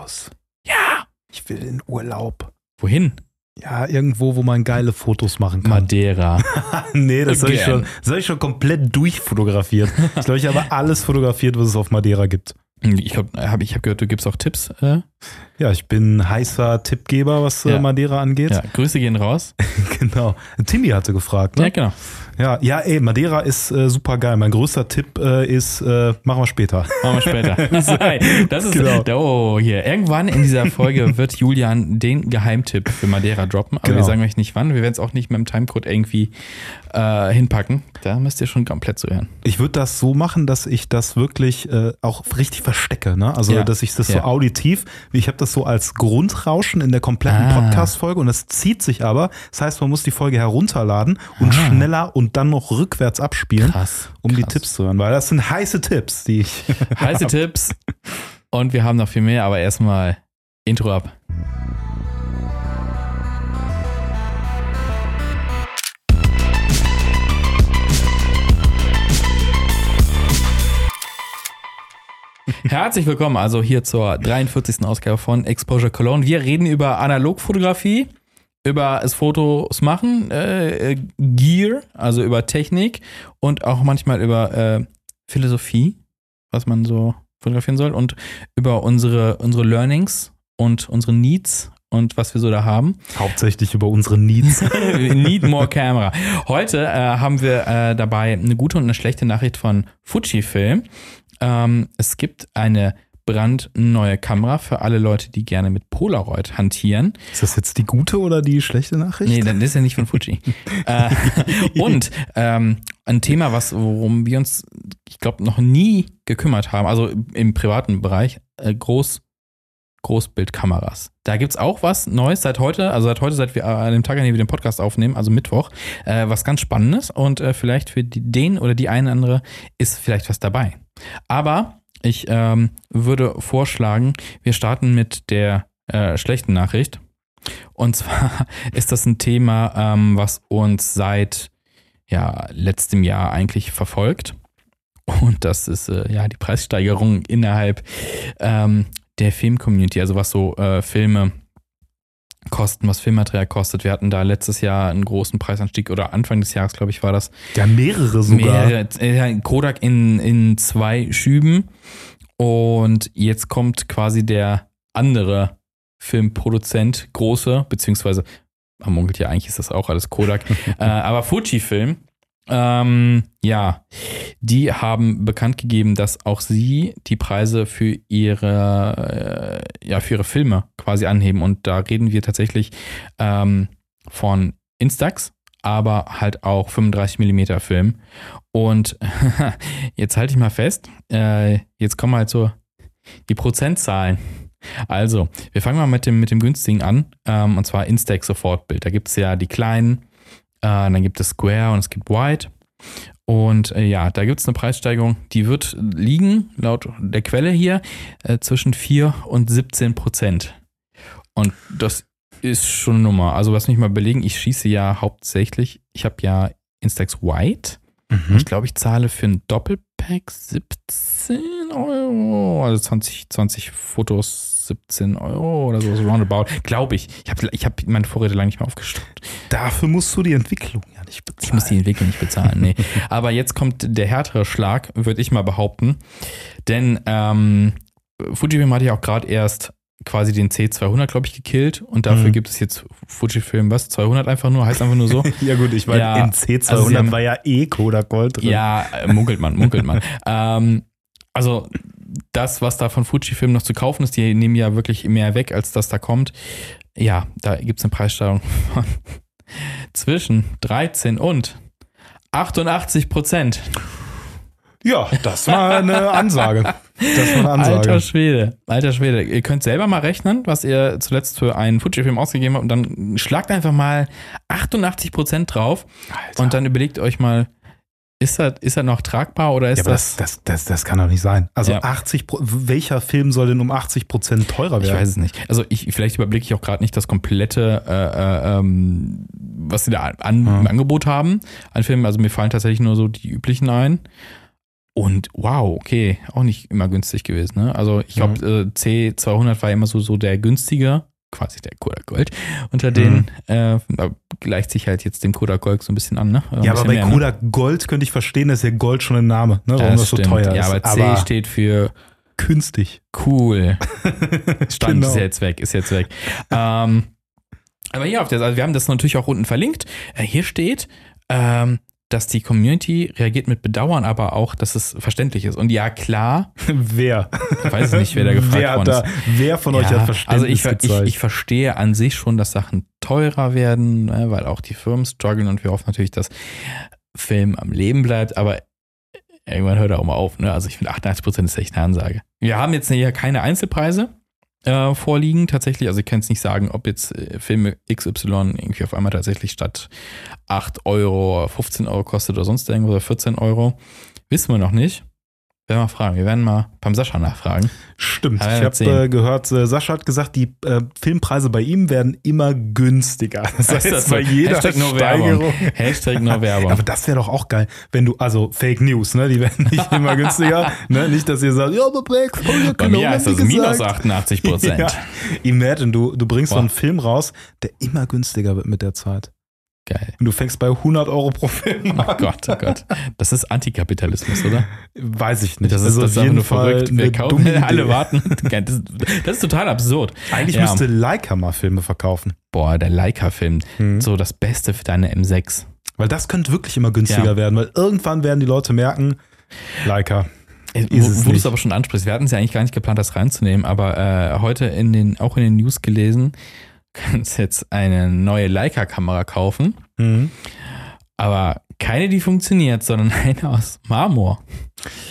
Marius, Ja. ich will in Urlaub. Wohin? Ja, irgendwo, wo man geile Fotos machen kann. Madeira. nee, das habe ich, schon- das hab ich schon komplett durchfotografiert. Ich glaube, ich habe alles fotografiert, was es auf Madeira gibt. Ich glaube, hab, ich habe gehört, du gibst auch Tipps. Äh? Ja, ich bin heißer Tippgeber, was äh, Ja. Madeira angeht. Ja, Grüße gehen raus. Genau. Timmy hatte gefragt, ne? Ja, genau. Ja, ja, ey, Madeira ist äh, super geil. Mein größter Tipp äh, ist, äh, machen wir später. Machen wir später. das ist Genau. oh hier. Irgendwann in dieser Folge wird Julian den Geheimtipp für Madeira droppen, aber wir Genau. sagen euch nicht wann. Wir werden es auch nicht mit dem Timecode irgendwie äh, hinpacken. Da müsst ihr schon komplett zuhören. Ich würde das so machen, dass ich das wirklich äh, auch richtig verstecke. Ne? Also, Ja. dass ich das so Ja. auditiv, ich habe das so als Grundrauschen in der kompletten Ah. Podcast-Folge und das zieht sich aber. Das heißt, man muss die Folge herunterladen und Ah. schneller und dann noch rückwärts abspielen, Krass. um die krass. Tipps zu hören. Weil das sind heiße Tipps, die ich. Heiße Tipps. Und wir haben noch viel mehr, aber erstmal Intro ab. Herzlich willkommen also hier zur 43. Ausgabe von Exposure Cologne. Wir reden über Analogfotografie, über das Fotos machen, äh, äh, Gear, also über Technik und auch manchmal über äh, Philosophie, was man so fotografieren soll und über unsere, unsere Learnings und unsere Needs und was wir so da haben. Hauptsächlich über unsere Needs. Need more camera. Heute äh, haben wir äh, dabei eine gute und eine schlechte Nachricht von Fujifilm. Ähm, es gibt eine brandneue Kamera für alle Leute, die gerne mit Polaroid hantieren. Ist das jetzt die gute oder die schlechte Nachricht? Nee, dann ist ja nicht von Fuji. äh, und ähm, ein Thema, was worum wir uns, ich glaube, noch nie gekümmert haben, also im privaten Bereich, äh, Groß, Großbildkameras. Da gibt's auch was Neues seit heute, also seit heute, seit wir an dem Tag, an dem wir den Podcast aufnehmen, also Mittwoch, äh, was ganz Spannendes und äh, vielleicht für die, den oder die eine andere ist vielleicht was dabei. Aber ich ähm, würde vorschlagen, wir starten mit der äh, schlechten Nachricht. Und zwar ist das ein Thema, ähm, was uns seit ja, letztem Jahr eigentlich verfolgt. Und das ist äh, ja die Preissteigerung innerhalb ähm, der Film-Community, also was so äh, Filme kosten, was Filmmaterial kostet. Wir hatten da letztes Jahr einen großen Preisanstieg oder Anfang des Jahres, glaube ich, war das. Ja, mehrere sogar. Mehrere, äh, Kodak in, in zwei Schüben. Und jetzt kommt quasi der andere Filmproduzent, große, beziehungsweise, man munkelt ja eigentlich ist das auch alles Kodak, äh, aber Fujifilm, ähm, ja, die haben bekannt gegeben, dass auch sie die Preise für ihre, äh, ja, für ihre Filme quasi anheben. Und da reden wir tatsächlich ähm, von Instax, aber halt auch 35 mm Film. Und jetzt halte ich mal fest, äh, jetzt kommen halt so die Prozentzahlen. Also, wir fangen mal mit dem, mit dem günstigen an, ähm, und zwar Instax Sofortbild. Da gibt es ja die kleinen, dann gibt es Square und es gibt White. Und äh, ja, da gibt es eine Preissteigerung, die wird liegen, laut der Quelle hier, äh, zwischen 4 und 17 Prozent. Und das ist schon eine Nummer. Also, lass mich mal belegen, ich schieße ja hauptsächlich, ich habe ja Instax White. Mhm. Ich glaube, ich zahle für ein Doppelpack 17 Euro. Also 20, 20 Fotos 17 Euro oder so, so roundabout. Glaube ich. Ich habe ich hab meine Vorräte lange nicht mehr aufgestockt. Dafür musst du die Entwicklung ja nicht bezahlen. Ich muss die Entwicklung nicht bezahlen. Nee. Aber jetzt kommt der härtere Schlag, würde ich mal behaupten. Denn ähm, Fujifilm hatte ja auch gerade erst quasi den C200, glaube ich, gekillt. Und dafür Mhm. gibt es jetzt Fujifilm, was? 200 einfach nur? Heißt einfach nur so? Ja gut, ich meine, Ja, in C200 also haben- war ja eh Kodak Gold drin. Ja, äh, munkelt man, munkelt man. ähm, also das, was da von Fujifilm noch zu kaufen ist, die nehmen ja wirklich mehr weg, als das da kommt. Ja, da gibt es eine Preissteigerung von zwischen 13 und 88 Prozent. Ja, das war eine Ansage. Das war eine Ansage. Alter Schwede, alter Schwede. Ihr könnt selber mal rechnen, was ihr zuletzt für einen Fujifilm ausgegeben habt und dann schlagt einfach mal 88 Prozent drauf Alter. und dann überlegt euch mal, ist das, ist das noch tragbar oder ist ja, das das, das, das, kann doch nicht sein. Also Ja. 80 Pro welcher Film soll denn um 80 Prozent teurer Ich werden? weiß es nicht. Also ich, vielleicht überblicke ich auch gerade nicht das komplette, äh, äh, ähm, was sie da an, Ja. im Angebot haben an Filmen. Also mir fallen tatsächlich nur so die üblichen ein. Und wow, okay, auch nicht immer günstig gewesen. Ne? Also ich glaube, äh, C200 war immer so, so der günstige, quasi der Kodak Gold. Unter den äh, gleicht sich halt jetzt dem Kodak Gold so ein bisschen an. Ne? Ein Ja, aber bei mehr, ne? Kodak Gold könnte ich verstehen, dass ja Gold schon im Name, ne? warum das, so stimmt. teuer Ja, ist. aber C steht für künstig. cool. Stand Genau. ist jetzt weg, ist jetzt weg. ähm, aber hier auf der Seite, wir haben das natürlich auch unten verlinkt. Äh, hier steht, ähm, dass die Community reagiert mit Bedauern, aber auch, dass es verständlich ist. Und ja, klar, Wer? ich weiß nicht, wer da gefragt wer, worden hat ist. da, wer von euch Ja, hat Verständnis also ich, ich, ich verstehe an sich schon, dass Sachen teurer werden, ne, weil auch die Firmen strugglen und wir hoffen natürlich, dass Film am Leben bleibt, aber irgendwann hört er auch mal auf. Ne? Also ich finde 88% ist echt eine Ansage. Wir haben jetzt hier keine Einzelpreise äh, vorliegen tatsächlich. Also ich kann jetzt nicht sagen, ob jetzt äh, Filme XY irgendwie auf einmal tatsächlich statt 8 Euro 15 Euro kostet oder sonst irgendwas oder 14 Euro. Wissen wir noch nicht. Werden wir mal fragen. Wir werden mal beim Sascha nachfragen. Stimmt. Ich habe äh, gehört, äh, Sascha hat gesagt, die äh, Filmpreise bei ihm werden immer günstiger. Das heißt, das so? bei jeder Hashtag. Steigerung. Hashtag nur Werbung. Aber das wäre doch auch geil, wenn du, also Fake News, ne? Die werden nicht immer günstiger. Ne? Nicht, dass ihr sagt, ja, aber Black Panther, Bei mir heißt das minus gesagt. 88 Prozent. Ja. Imagine, du, du bringst so Boah. einen Film raus, der immer günstiger wird mit der Zeit. Geil. Und du fängst bei 100 Euro pro Film Oh an. Gott, oh Gott. Das ist Antikapitalismus, oder? Weiß ich nicht. Das ist, Also das auf ist einfach jeden nur Fall verrückt. Wir kaufen, alle warten. Das ist, das ist total absurd. Eigentlich Ja. müsste Leica mal Filme verkaufen. Boah, der Leica-Film. So das Beste für deine M6. Weil das könnte wirklich immer günstiger Ja. werden, weil irgendwann werden die Leute merken, Leica. Äh, Ist wo wo du es aber schon ansprichst, wir hatten es ja eigentlich gar nicht geplant, das reinzunehmen, aber äh, heute in den, auch in den News gelesen, kannst jetzt eine neue Leica-Kamera kaufen, Mhm. aber keine, die funktioniert, sondern eine aus Marmor.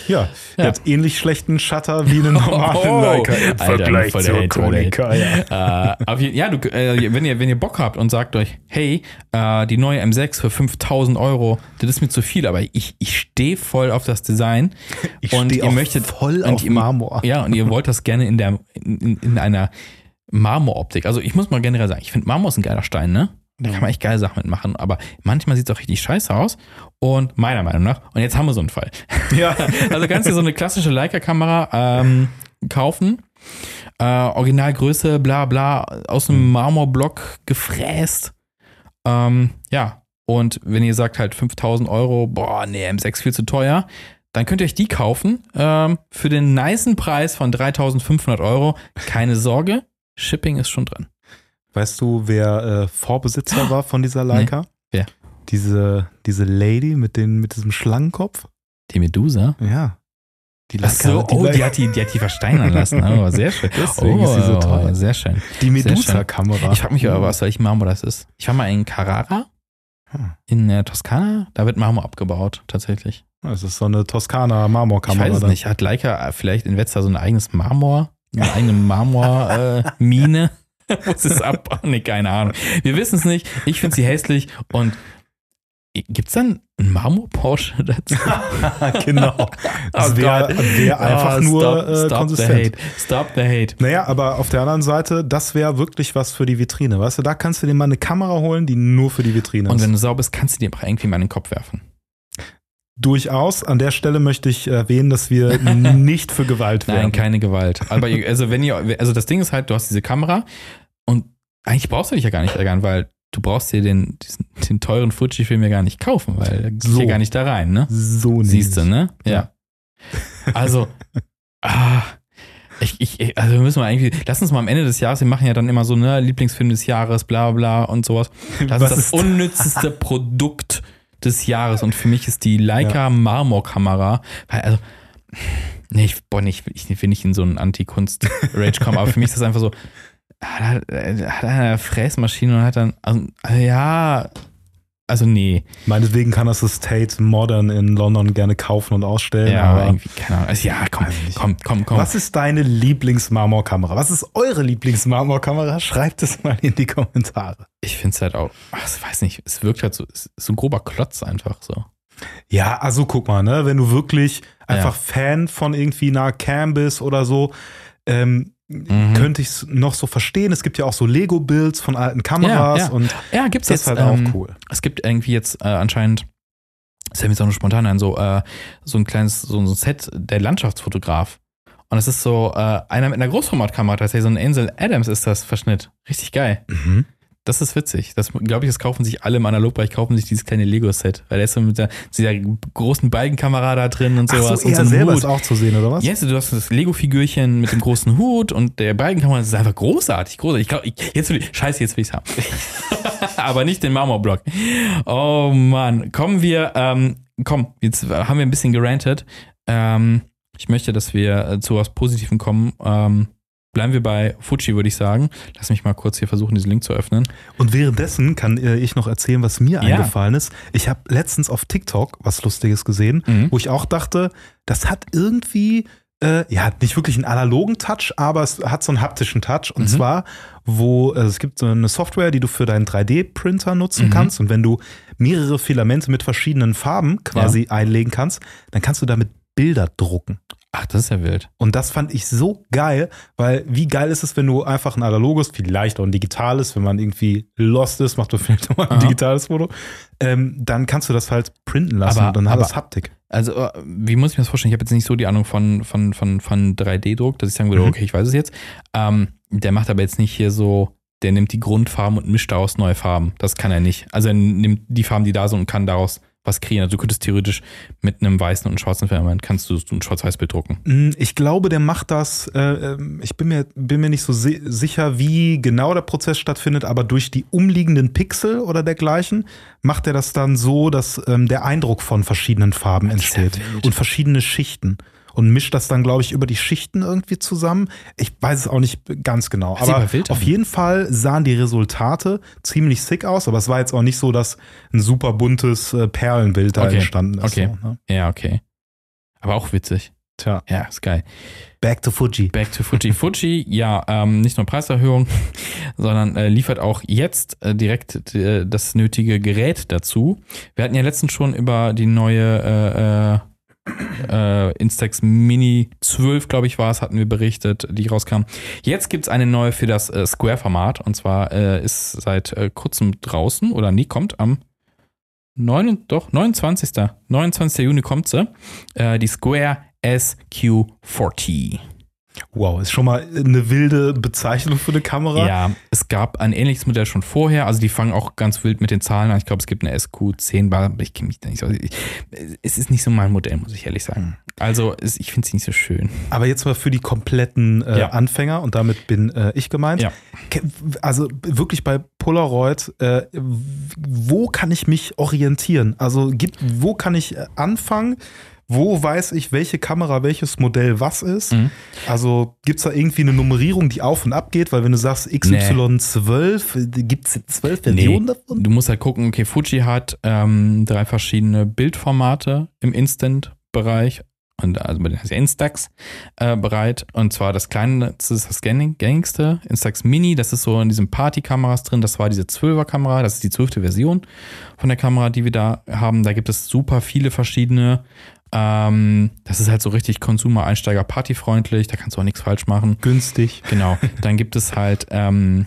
Ja, Ja. hat ähnlich schlechten Shutter wie eine normale Oh, Leica im Alter, Vergleich zur Konica. Ja. äh, ja, du, äh, wenn, ihr, wenn ihr Bock habt und sagt euch, hey, äh, die neue M6 für 5000 Euro, das ist mir zu viel, aber ich, ich stehe voll auf das Design. Ich und ihr möchtet voll auf ihr, Marmor. Ja, und ihr wollt das gerne in, der, in, in einer Marmoroptik. Also ich muss mal generell sagen, ich finde Marmor ist ein geiler Stein, ne? Da kann man echt geile Sachen mitmachen, aber manchmal sieht es auch richtig scheiße aus. Und meiner Meinung nach, und jetzt haben wir so einen Fall. Ja. Also kannst du so eine klassische Leica-Kamera ähm, kaufen. Äh, Originalgröße, bla bla, aus einem Marmorblock gefräst. Ähm, ja, und wenn ihr sagt halt 5000 Euro, boah, nee, M6 viel zu teuer, dann könnt ihr euch die kaufen ähm, für den nicen Preis von 3500 Euro. Keine Sorge, Shipping ist schon drin. Weißt du, wer äh, Vorbesitzer war von dieser Leica? Wer? Diese, diese Lady mit, den, mit diesem Schlangenkopf? Die Medusa? Ja. Die Ach so, oh, die hat die, die hat die versteinern lassen. Oh, sehr schön. Deswegen oh, ist sie so teuer. Sehr schön. die. Medusa-Kamera. Ich frage mich aber, aus welchem Marmor das ist. Ich war mal in Carrara, Hm. in der Toskana. Da wird Marmor abgebaut, tatsächlich. Das ist so eine Toskana Ich weiß es nicht. Hat Leica vielleicht in Wetzlar so ein eigenes Marmor, eine eigene Marmormine? Äh? Muss es ab? Oh, nee, keine Ahnung. Wir wissen es nicht. Ich finde sie hässlich. Und gibt's dann einen Marmor-Porsche dazu? genau. Das wäre wär einfach Ah, nur stop, äh, stop the konsistent. hate. Stop the hate. Naja, aber auf der anderen Seite, das wäre wirklich was für die Vitrine. Weißt du, da kannst du dir mal eine Kamera holen, die nur für die Vitrine Und ist. wenn du sauber bist, kannst du dir auch irgendwie mal in den Kopf werfen. Durchaus. An der Stelle möchte ich erwähnen, dass wir nicht für Gewalt Nein, werden. keine Gewalt. Aber also wenn ihr, also das Ding ist halt, du hast diese Kamera und eigentlich brauchst du dich ja gar nicht ärgern, weil du brauchst dir den, diesen, den teuren Fuji-Film ja gar nicht kaufen, weil er geht So. ja gar nicht da rein, ne? So Siehst du, ne? Ja. Also, ah, ich, ich, also wir müssen mal irgendwie, lass uns mal am Ende des Jahres, wir machen ja dann immer so, ne, Lieblingsfilm des Jahres, bla bla und sowas. Das Was ist das unnützeste Produkt des Jahres. Und für mich ist die Leica Marmorkamera, weil also, nee, ich, boah, nee, ich, ich will nicht in so einen Anti-Kunst-Rage kommen, aber für mich ist das einfach so, hat er eine Fräsmaschine und hat dann, also ja, also nee, Meinetwegen kann das das Tate Modern in London gerne kaufen und ausstellen. ja, aber aber irgendwie, keine Ahnung, also ja, komm, komm, komm, komm. was ist deine Lieblingsmarmorkamera? Was ist eure Lieblingsmarmorkamera? Schreibt es mal in die Kommentare. Ich finde es halt auch, ach, ich weiß nicht, es wirkt halt so, es ist so ein grober Klotz einfach so. Ja, also guck mal, ne, wenn du wirklich einfach Ja. Fan von irgendwie einer Cam bist oder so, ähm, Mhm. könnte ich es noch so verstehen. Es gibt ja auch so Lego-Builds von alten Kameras Ja, ja. und Ja, gibt's das jetzt ist halt ähm, auch cool. Es gibt irgendwie jetzt äh, anscheinend Das fällt mir jetzt auch nur spontan ein, so, äh, so ein kleines, so ein Set, der Landschaftsfotograf. Und es ist so, äh, einer mit einer Großformatkamera, tatsächlich so ein Ansel Adams ist das Verschnitt. Richtig geil. Mhm. Das ist witzig. Das glaube ich, das kaufen sich alle im Analogbereich, kaufen sich dieses kleine Lego-Set. Weil der ist so mit der, dieser großen Balkenkamera da drin und Ach sowas. so, und so selber Hut. ist auch zu sehen, oder was? Yes, du hast das Lego-Figürchen mit dem großen Hut und der Balkenkamera. Das ist einfach großartig, großartig. Ich glaube, ich, jetzt will ich, scheiße, jetzt will ich's haben. Aber nicht den Marmorblock. Oh Mann. Kommen wir, ähm, komm, jetzt haben wir ein bisschen gerantet. Ähm, ich möchte, dass wir zu was Positivem kommen. Ähm, bleiben wir bei Fuji, würde ich sagen. Lass mich mal kurz hier versuchen, diesen Link zu öffnen. Und währenddessen kann äh, ich noch erzählen, was mir Ja. eingefallen ist. Ich habe letztens auf TikTok was Lustiges gesehen, Mhm. wo ich auch dachte, das hat irgendwie, äh, ja, nicht wirklich einen analogen Touch, aber es hat so einen haptischen Touch. Und Mhm. zwar, wo äh, es gibt so eine Software, die du für deinen 3D-Printer nutzen Mhm. kannst. Und wenn du mehrere Filamente mit verschiedenen Farben quasi einlegen kannst, dann kannst du damit Bilder drucken. Ach, das ist ja wild. Und das fand ich so geil, weil wie geil ist es, wenn du einfach ein analoges, vielleicht auch ein digitales, wenn man irgendwie lost ist, macht man vielleicht auch mal ein Aha. digitales Foto, ähm, dann kannst du das halt printen lassen Aber- und dann hat aber- das Haptik. Also, äh, wie muss ich mir das vorstellen? Ich habe jetzt nicht so die Ahnung von, von, von, von 3D-Druck, dass ich sagen würde, Mhm. okay, ich weiß es jetzt. Ähm, der macht aber jetzt nicht hier so, der nimmt die Grundfarben und mischt daraus neue Farben. Das kann er nicht. Also er nimmt die Farben, die da sind und kann daraus was kreieren. Also du könntest theoretisch mit einem weißen und einem schwarzen Filament kannst du ein Schwarz-Weiß-Bild drucken. Mm, Ich glaube, der macht das, äh, ähm, ich bin mir, bin mir nicht so si sicher, wie genau der Prozess stattfindet, aber durch die umliegenden Pixel oder dergleichen macht er das dann so, dass ähm, der Eindruck von verschiedenen Farben ja entsteht wild. und verschiedene Schichten. Und mischt das dann, glaube ich, über die Schichten irgendwie zusammen. Ich weiß es auch nicht ganz genau. Das Aber auf jeden Fall sahen die Resultate ziemlich sick aus, aber es war jetzt auch nicht so, dass ein super buntes äh, Perlenbild da Okay, entstanden ist. okay. So, ne? Ja, okay. Aber auch witzig. Tja, Ja, ist geil. back to Fuji. Back to Fuji. Fuji, ja, ähm, nicht nur Preiserhöhung, sondern äh, liefert auch jetzt äh, direkt äh, das nötige Gerät dazu. Wir hatten ja letztens schon über die neue äh, Instax Mini 12, glaube ich, war es, hatten wir berichtet, die rauskam. Jetzt gibt es eine neue für das äh, Square-Format und zwar äh, ist seit äh, kurzem draußen oder nie kommt am 9, doch, 29. 29. Juni kommt sie. Äh, die Square SQ40. Wow, ist schon mal eine wilde Bezeichnung für eine Kamera. Ja, es gab ein ähnliches Modell schon vorher. Also die fangen auch ganz wild mit den Zahlen an. Ich glaube, es gibt eine SQ10, aber ich kenne mich da nicht so. Ich, es ist nicht so mein Modell, muss ich ehrlich sagen. Also es, ich finde es nicht so schön. Aber jetzt mal für die kompletten äh, Ja. Anfänger und damit bin äh, ich gemeint. Ja. Also wirklich bei Polaroid, äh, wo kann ich mich orientieren? Also gibt, wo kann ich äh, anfangen? Wo weiß ich, welche Kamera, welches Modell was ist? Mhm. Also gibt es da irgendwie eine Nummerierung, die auf und ab geht? Weil wenn du sagst XY12, gibt es zwölf Versionen davon? Du musst halt gucken, okay, Fuji hat ähm, drei verschiedene Bildformate im Instant-Bereich und also bei den Instax äh, bereit. Und zwar das kleine, das ist das gängig- gängigste, Instax Mini, das ist so in diesen Party-Kameras drin. Das war diese 12er-Kamera, das ist die zwölfte Version von der Kamera, die wir da haben. Da gibt es super viele verschiedene. Ähm, das ist halt so richtig Consumer-Einsteiger partyfreundlich, da kannst du auch nichts falsch machen. Günstig. Genau. Dann gibt es halt ähm,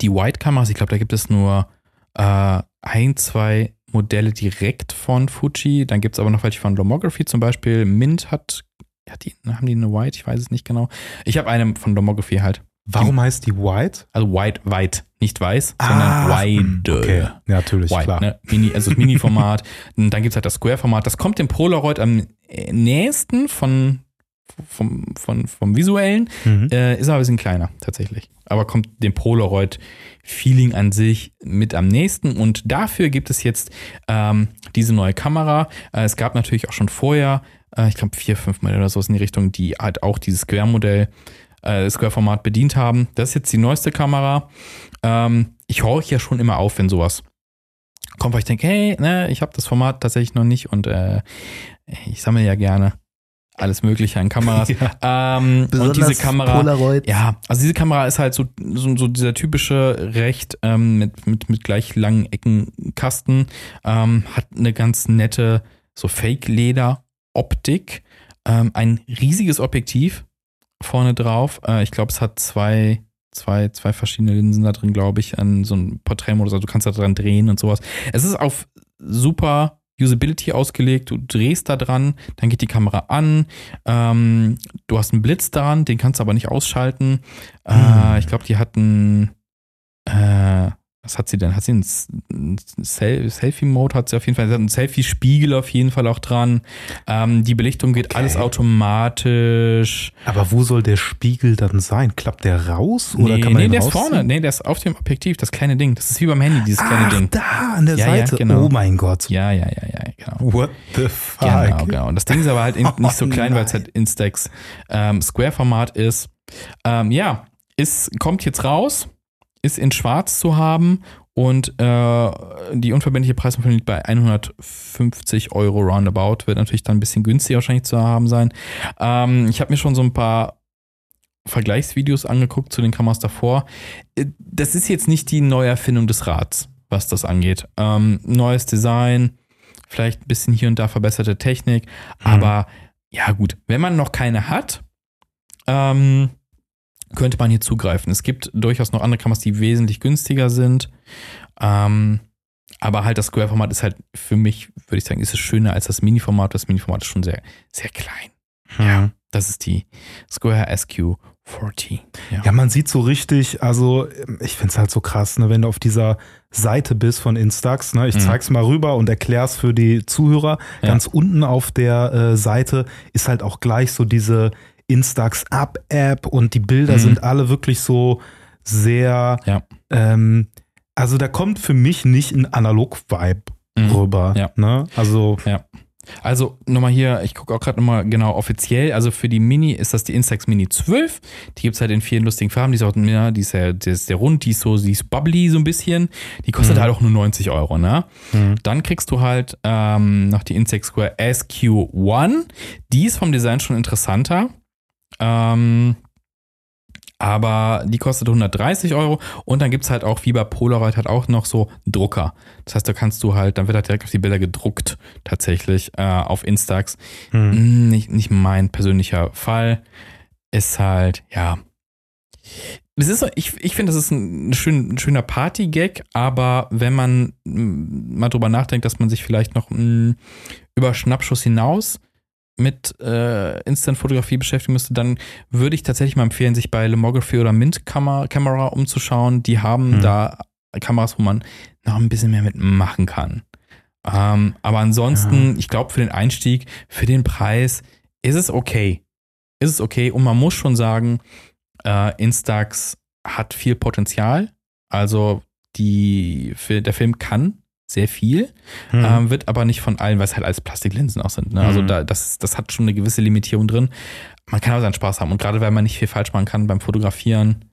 die White-Kameras. Ich glaube, da gibt es nur äh, ein, zwei Modelle direkt von Fuji. Dann gibt es aber noch welche von Lomography zum Beispiel. Mint hat, ja, die, haben die eine White? Ich weiß es nicht genau. Ich habe eine von Lomography halt. Warum heißt die White? Also White, White. Nicht weiß, sondern Wide. Ah, Okay, ja, natürlich, White, klar. ne? Mini, also das Mini-Format. Dann gibt es halt das Square-Format. Das kommt dem Polaroid am nächsten von, vom, von, vom visuellen. Mhm. Äh, ist aber ein bisschen kleiner, tatsächlich. Aber kommt dem Polaroid-Feeling an sich mit am nächsten. Und dafür gibt es jetzt ähm, diese neue Kamera. Äh, es gab natürlich auch schon vorher, äh, ich glaube, vier, fünf Modelle oder so in die Richtung, die halt auch dieses Square-Modell, äh, Square-Format bedient haben. Das ist jetzt die neueste Kamera. Ähm, ich horche ja schon immer auf, wenn sowas kommt, weil ich denke, hey, ne, ich habe das Format tatsächlich noch nicht und äh, ich sammle ja gerne alles Mögliche an Kameras. Ja. Ähm, und diese Kamera, Polaroid. ja, also diese Kamera ist halt so, so, so dieser typische Recht ähm, mit, mit, mit gleich langen Eckenkasten, ähm, hat eine ganz nette so Fake-Leder-Optik, ähm, ein riesiges Objektiv vorne drauf. Äh, ich glaube, es hat zwei, zwei, zwei verschiedene Linsen da drin, glaube ich, an so einem Porträtmodus. Also du kannst da dran drehen und sowas. Es ist auf super Usability ausgelegt. Du drehst da dran, dann geht die Kamera an. Ähm, du hast einen Blitz daran, den kannst du aber nicht ausschalten. Äh, Hm. ich glaube, die hatten äh, was hat sie denn? Hat sie einen Selfie-Mode? Hat sie auf jeden Fall. Sie hat einen Selfie-Spiegel auf jeden Fall auch dran. Ähm, die Belichtung geht Okay. alles automatisch. Aber wo soll der Spiegel dann sein? Klappt der raus oder nee, kann man nee der ist vorne. Nee, der ist auf dem Objektiv, das kleine Ding. Das ist wie beim Handy, dieses kleine Ach, Ding. da an der Ja, ja, Seite. genau. Oh mein Gott. Ja, ja, ja, ja, genau. What the fuck? Genau, genau. Und das Ding ist aber halt Oh nicht so klein, weil es halt Instax ähm, Square-Format ist. Ähm, ja, ist, kommt jetzt raus, ist in schwarz zu haben und äh, die unverbindliche Preisempfehlung liegt bei 150 Euro roundabout. Wird natürlich dann ein bisschen günstiger wahrscheinlich zu haben sein. Ähm, ich habe mir schon so ein paar Vergleichsvideos angeguckt zu den Kameras davor. Äh, Das ist jetzt nicht die Neuerfindung des Rads, was das angeht. Ähm, neues Design, vielleicht ein bisschen hier und da verbesserte Technik, aber ja gut, wenn man noch keine hat, ähm, könnte man hier zugreifen. Es gibt durchaus noch andere Kameras, die wesentlich günstiger sind. Ähm, aber halt das Square-Format ist halt für mich, würde ich sagen, ist es schöner als das Mini-Format. Das Mini-Format ist schon sehr, sehr klein. Ja. Das ist die Square SQ40. Ja. Ja, man sieht so richtig, also ich finde es halt so krass, ne, wenn du auf dieser Seite bist von Instax, ne, ich Mhm. zeig's mal rüber und erklär's für die Zuhörer. Ja. Ganz unten auf der äh, Seite ist halt auch gleich so diese Instax Up App und die Bilder Mhm. sind alle wirklich so sehr, Ja. ähm, also da kommt für mich nicht ein Analog-Vibe Mhm. rüber. Ja. Ne? Also Also nochmal hier, ich gucke auch gerade nochmal genau offiziell. Also für die Mini ist das die Instax Mini 12. Die gibt es halt in vielen lustigen Farben. Die ist auch, ja, die ist ja, die ist sehr rund, die ist so, die ist bubbly so ein bisschen. Die kostet Mhm. halt auch nur 90 Euro, ne? Mhm. Dann kriegst du halt ähm, noch die Instax Square SQ1. Die ist vom Design schon interessanter. Ähm, aber die kostet 130 Euro und dann gibt es halt auch, wie bei Polaroid, halt auch noch so Drucker. Das heißt, da kannst du halt, dann wird halt direkt auf die Bilder gedruckt, tatsächlich, äh, auf Instax. hm. Hm, Nicht, nicht mein persönlicher Fall. Ist halt, ja. Es ist, ich ich finde, das ist ein, schön, ein schöner Party-Gag, aber wenn man mm, mal drüber nachdenkt, dass man sich vielleicht noch mm, über Schnappschuss hinaus mit äh, Instant-Fotografie beschäftigen müsste, dann würde ich tatsächlich mal empfehlen, sich bei Lomography oder Mint Camera, Camera umzuschauen. Die haben Hm. da Kameras, wo man noch ein bisschen mehr mitmachen kann. Ähm, aber ansonsten, ich glaube, für den Einstieg, für den Preis ist es okay. Ist es okay. Und man muss schon sagen, äh, Instax hat viel Potenzial. Also die, der Film kann sehr viel, Hm. ähm, wird aber nicht von allen, weil es halt alles Plastiklinsen auch sind. Ne? Also Mhm. da, das, das hat schon eine gewisse Limitierung drin. Man kann aber seinen Spaß haben. Und gerade weil man nicht viel falsch machen kann beim Fotografieren,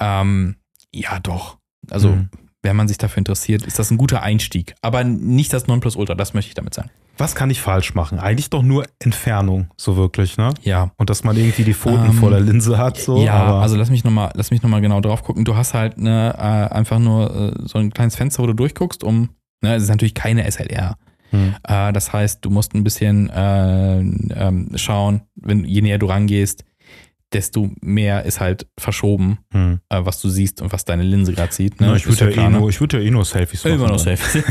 ähm, ja doch. Also Mhm. wenn man sich dafür interessiert, ist das ein guter Einstieg. Aber nicht das Nonplusultra, das möchte ich damit sagen. Was kann ich falsch machen? Eigentlich doch nur Entfernung, so wirklich, ne? Ja. Und dass man irgendwie die Pfoten Ähm, vor der Linse hat, so. ja, aber, also lass mich nochmal, lass mich noch mal genau drauf gucken. Du hast halt ne, äh, einfach nur äh, so ein kleines Fenster, wo du durchguckst, um, ne, es ist natürlich keine SLR. Hm. Äh, das heißt, du musst ein bisschen äh, ähm, schauen, wenn je näher du rangehst, desto mehr ist halt verschoben, Hm. äh, was du siehst und was deine Linse gerade sieht. Ne? Na, ich würde ja, klar, eh ne? nur, ich würde ja eh nur Selfies machen. Immer noch safe.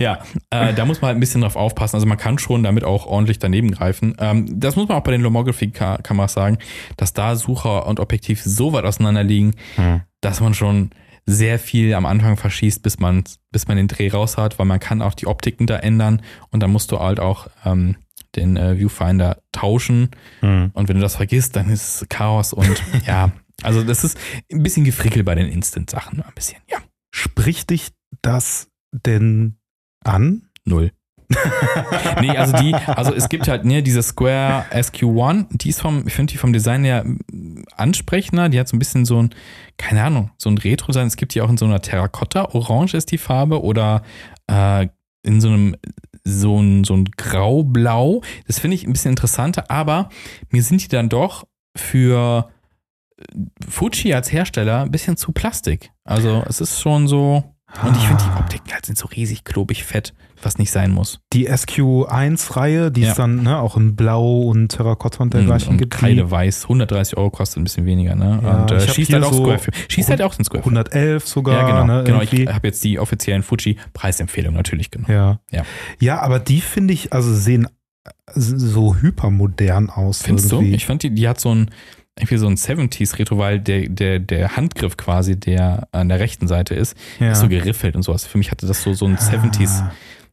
ja, äh, da muss man halt ein bisschen drauf aufpassen. Also man kann schon damit auch ordentlich daneben greifen. Ähm, das muss man auch bei den Lomography-Kameras sagen, dass da Sucher und Objektiv so weit auseinander liegen, Hm. dass man schon sehr viel am Anfang verschießt, bis man, bis man den Dreh raus hat, weil man kann auch die Optiken da ändern und dann musst du halt auch ähm, den äh, Viewfinder tauschen Hm. und wenn du das vergisst, dann ist es Chaos und ja, also das ist ein bisschen gefrickelt bei den Instant-Sachen, ein bisschen, ja, Spricht dich das denn an? null. Nee, also die, also es gibt halt, ne, diese Square SQ1, die ist vom, ich finde die vom Design her ansprechender, die hat so ein bisschen so ein, keine Ahnung, so ein Retro-Design, es gibt die auch in so einer Terrakotta, orange ist die Farbe oder äh, in so einem, so ein, so ein Grau-Blau, das finde ich ein bisschen interessanter, aber mir sind die dann doch für äh, Fuji als Hersteller ein bisschen zu Plastik. Also es ist schon so, Und ich finde, die Ah. Optiken halt sind so riesig, klobig, fett, was nicht sein muss. Die SQ1-Reihe, die Ja. es dann ne, auch in Blau und Terrakotta und dergleichen und gibt. Kreide weiß, 130 Euro kostet ein bisschen weniger, ne? Ja, und ich äh, schießt halt auch so Square für. Schießt halt auch den Square. 111 sogar. ja, genau. Ne, genau. Ich habe jetzt die offiziellen Fuji Preisempfehlung natürlich genommen. ja. Ja. ja, aber die finde ich, also sehen so hypermodern aus. Findest irgendwie. du? Ich fand die, die hat so ein irgendwie so ein 70s-Retro, weil der, der, der Handgriff quasi, der an der rechten Seite ist, ja. ist so geriffelt und sowas. Für mich hatte das so, so ein 70s Ah,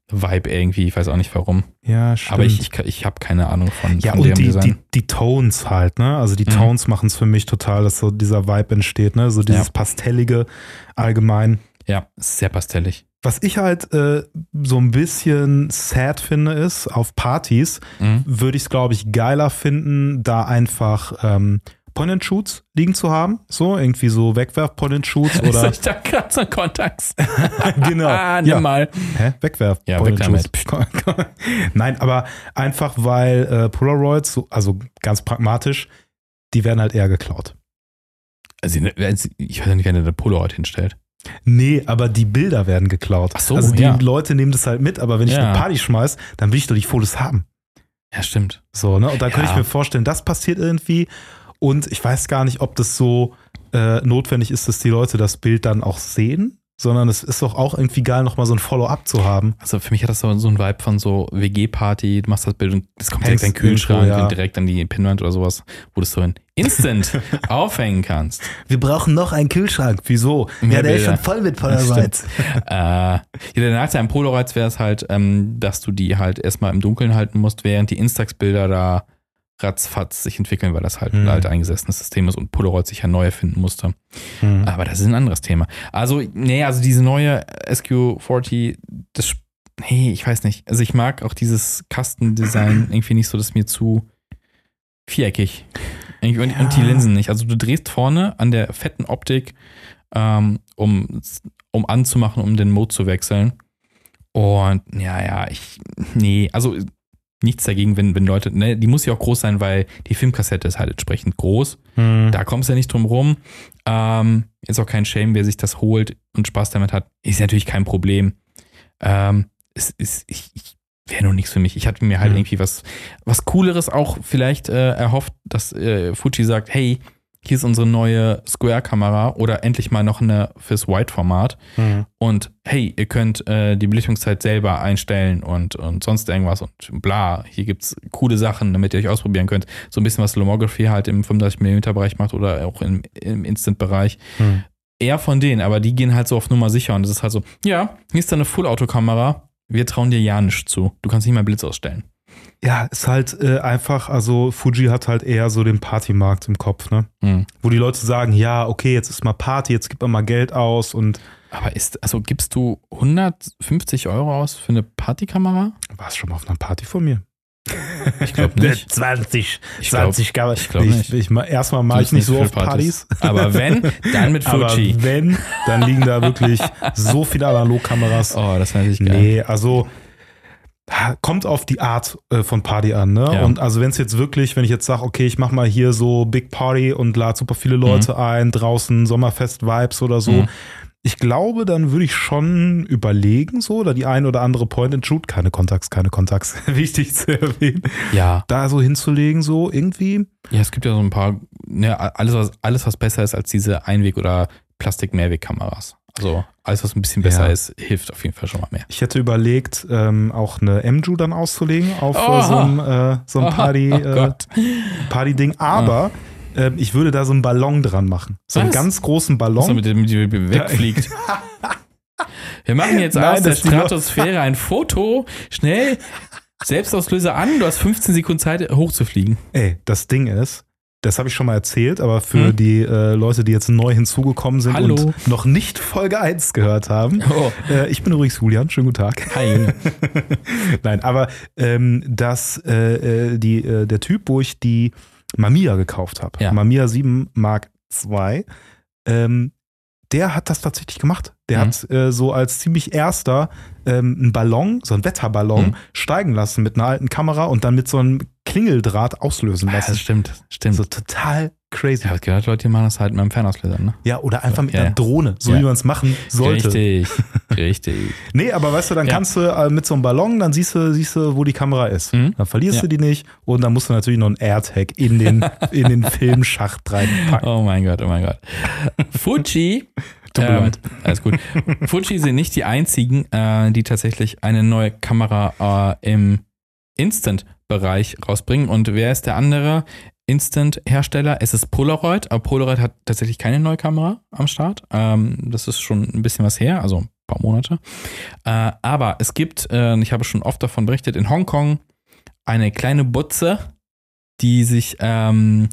Vibe irgendwie, ich weiß auch nicht warum. Ja, stimmt. Aber ich, ich, ich habe keine Ahnung von, ja, von und die, Design. die, die Tones halt, ne? Also die Mhm. Tones machen es für mich total, dass so dieser Vibe entsteht, ne? So dieses Ja. Pastellige allgemein. ja, sehr pastellig. Was ich halt äh, so ein bisschen sad finde, ist, auf Partys Mhm. würde ich es, glaube ich, geiler finden, da einfach ähm, Point-and-Shoots liegen zu haben. So, irgendwie so Wegwerf-Point-and-Shoots Oder ich da gerade so Kontakt. genau. Ah, nimm ja. mal. Hä? Wegwerf. Ja, Point and weg Shoots. Nein, aber einfach weil äh, Polaroids, so, also ganz pragmatisch, die werden halt eher geklaut. Also, ich weiß ja nicht, wer der Polaroid hinstellt. Nee, aber die Bilder werden geklaut. Ach so, also die ja. Leute nehmen das halt mit, aber wenn ich Ja. eine Party schmeiß, dann will ich doch die Fotos haben. Ja, stimmt. So, ne? Und da könnte Ja. ich mir vorstellen, das passiert irgendwie. Und ich weiß gar nicht, ob das so äh, notwendig ist, dass die Leute das Bild dann auch sehen, sondern es ist doch auch irgendwie geil, nochmal so ein Follow-up zu haben. Also für mich hat das so, so ein Vibe von so WG-Party, du machst das Bild und es kommt Hängst direkt in den Kühlschrank irgendwo, ja. und direkt an die Pinwand oder sowas, wo du es so in Instant aufhängen kannst. Wir brauchen noch einen Kühlschrank. Wieso? Mehr Bilder. voll mit Polaroids. äh, ja, der Nachteil am Polaroids wäre es halt, ähm, dass du die halt erstmal im Dunkeln halten musst, während die Instax-Bilder da ratzfatz sich entwickeln, weil das halt Hm. ein alt eingesessenes System ist und Polaroid sich ja neu erfinden musste. Mhm. Aber das ist ein anderes Thema. Also, nee, also diese neue SQ40, das, nee, ich weiß nicht. Also ich mag auch dieses Kastendesign irgendwie nicht so, das ist mir zu viereckig. Irgendwie- Und, und die Ja. Linsen nicht. Also du drehst vorne an der fetten Optik, ähm, um, um anzumachen, um den Mode zu wechseln. Und ja, ja, ich, nee, also nichts dagegen, wenn, wenn Leute, ne, die muss ja auch groß sein, weil die Filmkassette ist halt entsprechend groß. Mhm. Da kommst du ja nicht drum rum. Ähm, ist auch kein Shame, wer sich das holt und Spaß damit hat. Ist natürlich kein Problem. Ähm, es ist, ich, ich wäre nur nichts für mich. Ich hatte mir halt Mhm. irgendwie was, was Cooleres auch vielleicht äh, erhofft, dass äh, Fuji sagt, hey, hier ist unsere neue Square-Kamera oder endlich mal noch eine fürs Wide-Format. Mhm. Und hey, ihr könnt äh, die Belichtungszeit selber einstellen und, und sonst irgendwas und bla. Hier gibt's coole Sachen, damit ihr euch ausprobieren könnt. So ein bisschen was Lomography halt im 35mm Bereich macht oder auch im, im Instant-Bereich. Mhm. Eher von denen, aber die gehen halt so auf Nummer sicher und das ist halt so, ja, hier ist deine Full-Auto-Kamera, wir trauen dir ja nichts zu. Du kannst nicht mal Blitz ausstellen. Ja, ist halt äh, einfach, also Fuji hat halt eher so den Partymarkt im Kopf, ne? Hm. Wo die Leute sagen, ja, okay, jetzt ist mal Party, jetzt gibt man mal Geld aus und Aber ist, also gibst du 150 Euro aus für eine Partykamera? warst schon mal auf einer Party von mir? Ich glaube nicht. 20, Ich glaub- 20 Gabe. ich glaub ich, nicht. Ich, ma- erstmal mache ich nicht so auf für Partys. Aber wenn, dann mit Aber Fuji. wenn, dann liegen da wirklich so viele Analogkameras. Oh, das wäre natürlich geil. Nee, also kommt auf die Art äh, von Party an, ne? Ja. Und also wenn es jetzt wirklich, wenn ich jetzt sage, okay, ich mache mal hier so Big Party und lade super viele Leute ein, draußen Sommerfest-Vibes oder so, Mhm. Ich glaube, dann würde ich schon überlegen, so, da die ein oder andere Point-and-Shoot, keine Kontakts, keine Kontakts, wichtig zu erwähnen, Ja. da so hinzulegen, so irgendwie. Ja, es gibt ja so ein paar, ne, alles, was, alles, was besser ist als diese Einweg- oder Plastik-Mehrwegkameras. Also alles, was ein bisschen besser Ja. ist, hilft auf jeden Fall schon mal mehr. Ich hätte überlegt, ähm, auch eine MJU dann auszulegen auf äh, Oha. so einem, äh, so einem Party, oh äh, Gott. Party-Ding, aber ähm, ich würde da so einen Ballon dran machen. So einen Was? ganz großen Was Ballon. mit dem mit dem wegfliegt. Wir machen jetzt Nein, aus der Stratosphäre ein Foto. Schnell, Selbstauslöser an. Du hast 15 Sekunden Zeit, hochzufliegen. Ey, das Ding ist, das habe ich schon mal erzählt, aber für Hm? die äh, Leute, die jetzt neu hinzugekommen sind Hallo. und noch nicht Folge 1 gehört haben. Oh, Äh, ich bin übrigens Julian, schönen guten Tag. hi. Nein, aber ähm, das, äh, äh, die, äh, der Typ, wo ich die Mamiya gekauft habe, Ja. Mamiya 7 Mark II, ähm, der hat das tatsächlich gemacht. Der Mhm. hat äh, so als ziemlich erster ähm, einen Ballon, so einen Wetterballon, Mhm. steigen lassen mit einer alten Kamera und dann mit so einem Klingeldraht auslösen Ja, lassen. das stimmt, stimmt. so total crazy. ich habe gehört, Leute die machen das halt mit einem Fernauslöser, ne? Ja, oder einfach mit Ja, einer ja. Drohne, so Ja. wie man es machen sollte. Richtig, richtig. Nee, aber weißt du, dann Ja. kannst du äh, mit so einem Ballon, dann siehst du, siehst du, wo die Kamera ist. Mhm. Dann verlierst Ja. du die nicht und dann musst du natürlich noch einen AirTag in den, in den Filmschacht reinpacken. Oh mein Gott, oh mein Gott. Fuji. Tut mir ähm, leid. Alles gut. Fuji sind nicht die einzigen, äh, die tatsächlich eine neue Kamera äh, im Instant-Bereich rausbringen. Und wer ist der andere Instant-Hersteller? Es ist Polaroid, aber Polaroid hat tatsächlich keine neue Kamera am Start. Ähm, das ist schon ein bisschen was her, also ein paar Monate. Äh, aber es gibt, äh, ich habe schon oft davon berichtet, in Hongkong eine kleine Butze, die sich ähm,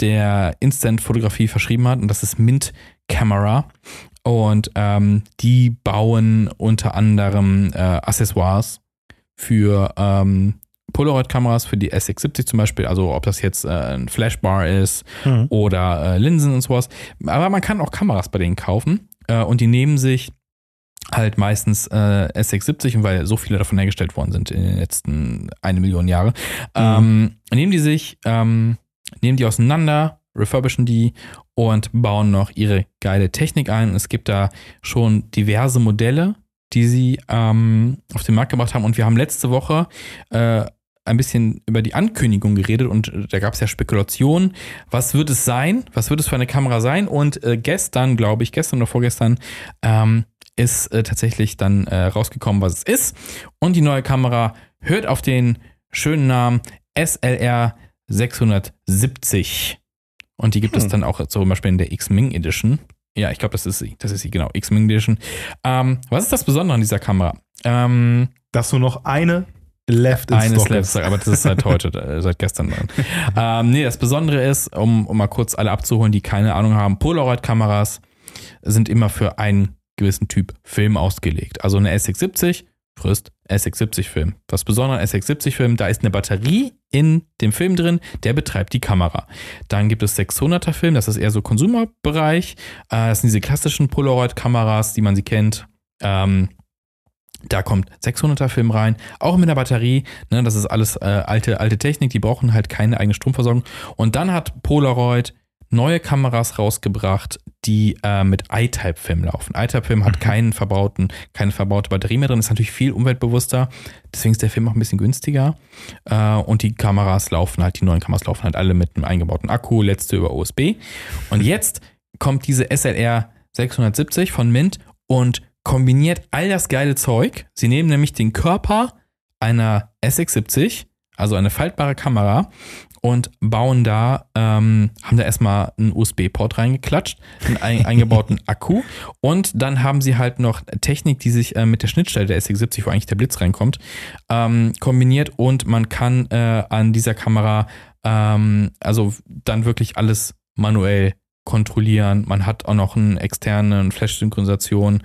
der Instant-Fotografie verschrieben hat und das ist Mint Camera. Und ähm, die bauen unter anderem äh, Accessoires für ähm, Polaroid-Kameras, für die SX70 zum Beispiel, also ob das jetzt äh, ein Flashbar ist Mhm. oder äh, Linsen und sowas. Aber man kann auch Kameras bei denen kaufen äh, und die nehmen sich halt meistens äh, SX70 und weil so viele davon hergestellt worden sind in den letzten eine Million Jahre, ähm, nehmen die sich, ähm, nehmen die auseinander, refurbischen die und bauen noch ihre geile Technik ein. Es gibt da schon diverse Modelle, die sie ähm, auf den Markt gebracht haben. Und wir haben letzte Woche äh, ein bisschen über die Ankündigung geredet und äh, da gab es ja Spekulationen. Was wird es sein? Was wird es für eine Kamera sein? Und äh, gestern, glaube ich, gestern oder vorgestern, ähm, ist äh, tatsächlich dann äh, rausgekommen, was es ist. Und die neue Kamera hört auf den schönen Namen SLR 670. Und die gibt es Hm. dann auch zum Beispiel in der X-Ming Edition. Ja, ich glaube, das ist sie. Das ist sie, genau. X-Ming Edition. Ähm, was ist das Besondere an dieser Kamera? Ähm, Dass nur noch eine left in eines Stock. Laptop, aber das ist seit heute, äh, seit gestern. Ähm, nee, das Besondere ist, um, um mal kurz alle abzuholen, die keine Ahnung haben, Polaroid-Kameras sind immer für einen gewissen Typ Film ausgelegt. Also eine SX70 frisst SX70-Film. Was Besondere an SX70-Film, da ist eine Batterie in dem Film drin, der betreibt die Kamera. Dann gibt es 600er-Film, das ist eher so Konsumerbereich. Äh, das sind diese klassischen Polaroid-Kameras, die man sie kennt. Ähm, da kommt 600er Film rein, auch mit der Batterie. Ne, das ist alles äh, alte, alte Technik, die brauchen halt keine eigene Stromversorgung. Und dann hat Polaroid neue Kameras rausgebracht, die äh, mit I-Type-Film laufen. I-Type-Film hat Mhm. keinen verbauten, keine verbaute Batterie mehr drin, ist natürlich viel umweltbewusster. Deswegen ist der Film auch ein bisschen günstiger. Äh, und die Kameras laufen halt, die neuen Kameras laufen halt alle mit einem eingebauten Akku, letzte über USB. Und jetzt kommt diese SLR 670 von Mint und kombiniert all das geile Zeug. Sie nehmen nämlich den Körper einer SX70, also eine faltbare Kamera, und bauen da, ähm, haben da erstmal einen USB-Port reingeklatscht, einen ein, eingebauten Akku und dann haben sie halt noch Technik, die sich äh, mit der Schnittstelle der SX70, wo eigentlich der Blitz reinkommt, ähm, kombiniert und man kann äh, an dieser Kamera ähm, also dann wirklich alles manuell kontrollieren. Man hat auch noch eine externe Flash-Synchronisation.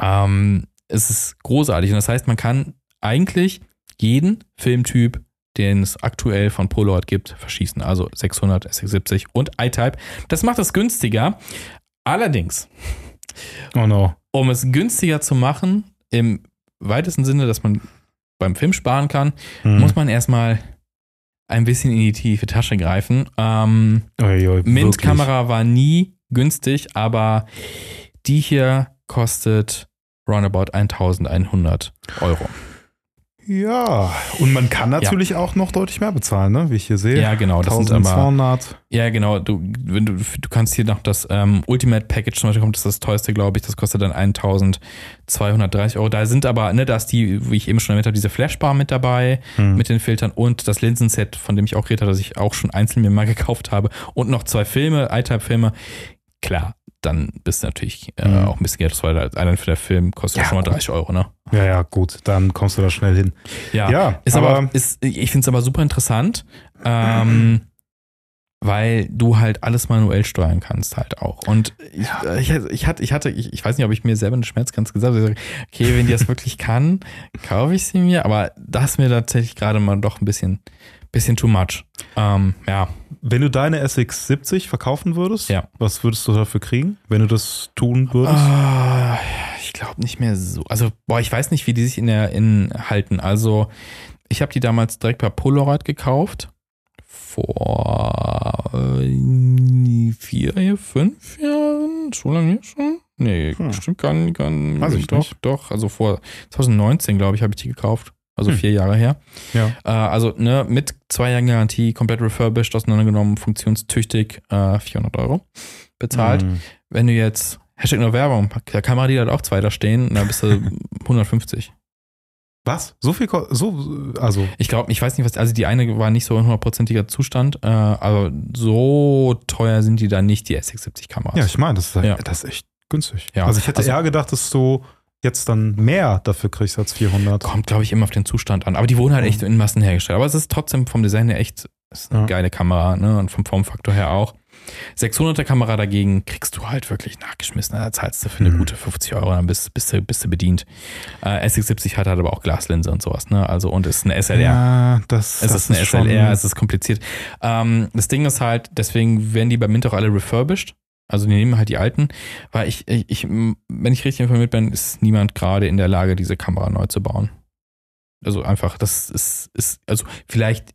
Ähm, es ist großartig und das heißt, man kann eigentlich jeden Filmtyp den es aktuell von Polaroid gibt, verschießen. Also 600, SX70 und I-Type. Das macht es günstiger. Allerdings, Oh no. um es günstiger zu machen, im weitesten Sinne, dass man beim Film sparen kann, Hm. muss man erstmal ein bisschen in die tiefe Tasche greifen. Ähm. Mint-Kamera war nie günstig, aber die hier kostet roundabout 1100 Euro. Ja, und man kann natürlich auch noch deutlich mehr bezahlen, ne? wie ich hier sehe. Ja, genau. Das sind aber 1200. Ja, genau. Du, wenn du, du kannst hier noch das ähm, Ultimate Package zum Beispiel kommt, das ist das teuerste, glaube ich. Das kostet dann 1230 Euro. Da sind aber, ne, da ist die, wie ich eben schon erwähnt habe, diese Flashbar mit dabei, Hm. mit den Filtern und das Linsenset, von dem ich auch geredet habe, das ich auch schon einzeln mir mal gekauft habe. Und noch zwei Filme, iType-Filme. Klar, dann bist du natürlich äh, Mhm. auch ein bisschen Geld. Das war halt allein für der Film kostet Ja, schon mal gut. 30 Euro, ne? Ja, ja, gut, dann kommst du da schnell hin. Ja, Ja, ist aber- aber, ist, ich finde es aber super interessant, ähm, weil du halt alles manuell steuern kannst halt auch. Und ich, äh, ich, ich hatte, ich hatte, ich, ich weiß nicht, ob ich mir selber eine Schmerzgrenze gesagt habe. Okay, wenn die das wirklich kann, kaufe ich sie mir. Aber das mir tatsächlich gerade mal doch ein bisschen, bisschen too much. Ähm, ja, Wenn du deine SX70 verkaufen würdest, Ja. was würdest du dafür kriegen, wenn du das tun würdest? Ah, ich glaube nicht mehr so. Also, boah, ich weiß nicht, wie die sich in der in halten. Also, ich habe die damals direkt bei Polaroid gekauft. Vor äh, vier, fünf Jahren? So lange jetzt schon? Nee, Hm. bestimmt gar nicht. Gar nicht. Weiß ich doch, nicht. doch. Also vor 2019, glaube ich, habe ich die gekauft. Also Hm. vier Jahre her. Ja. Äh, also ne, mit zwei Jahren Garantie, komplett refurbished, auseinandergenommen, funktionstüchtig, äh, 400 Euro bezahlt. Mhm. Wenn du jetzt, Hashtag nur Werbung, der Kamera, die hat auch zwei da stehen, da bist du 150. Was? So viel? So, also. Ich glaube, ich weiß nicht, was, also die eine war nicht so in hundertprozentiger Zustand, äh, aber so teuer sind die da nicht, die S670-Kameras. Ja, ich meine, das, ist- Ja. das ist echt günstig. Ja. Also ich hätte Also- eher gedacht, dass du jetzt dann mehr dafür kriegst als 400. Kommt, glaube ich, immer auf den Zustand an. Aber die wurden halt echt in Massen hergestellt. Aber es ist trotzdem vom Design her echt ist eine Ja. geile Kamera, ne? Und vom Formfaktor her auch. 600er Kamera dagegen kriegst du halt wirklich nachgeschmissen. Da zahlst du für eine Mhm. gute 50 Euro, dann bist, bist, du, bist du bedient. Äh, S670 hat halt aber auch Glaslinse und sowas, ne? Also, und ist eine SLR. Ja, das, Es das ist eine schon- SLR, es ist kompliziert. Ähm, das Ding ist halt, deswegen werden die bei Mint auch alle refurbished. Also die nehmen halt die alten, weil ich, ich, ich wenn ich richtig informiert bin, ist niemand gerade in der Lage, diese Kamera neu zu bauen. Also einfach, das ist, ist also vielleicht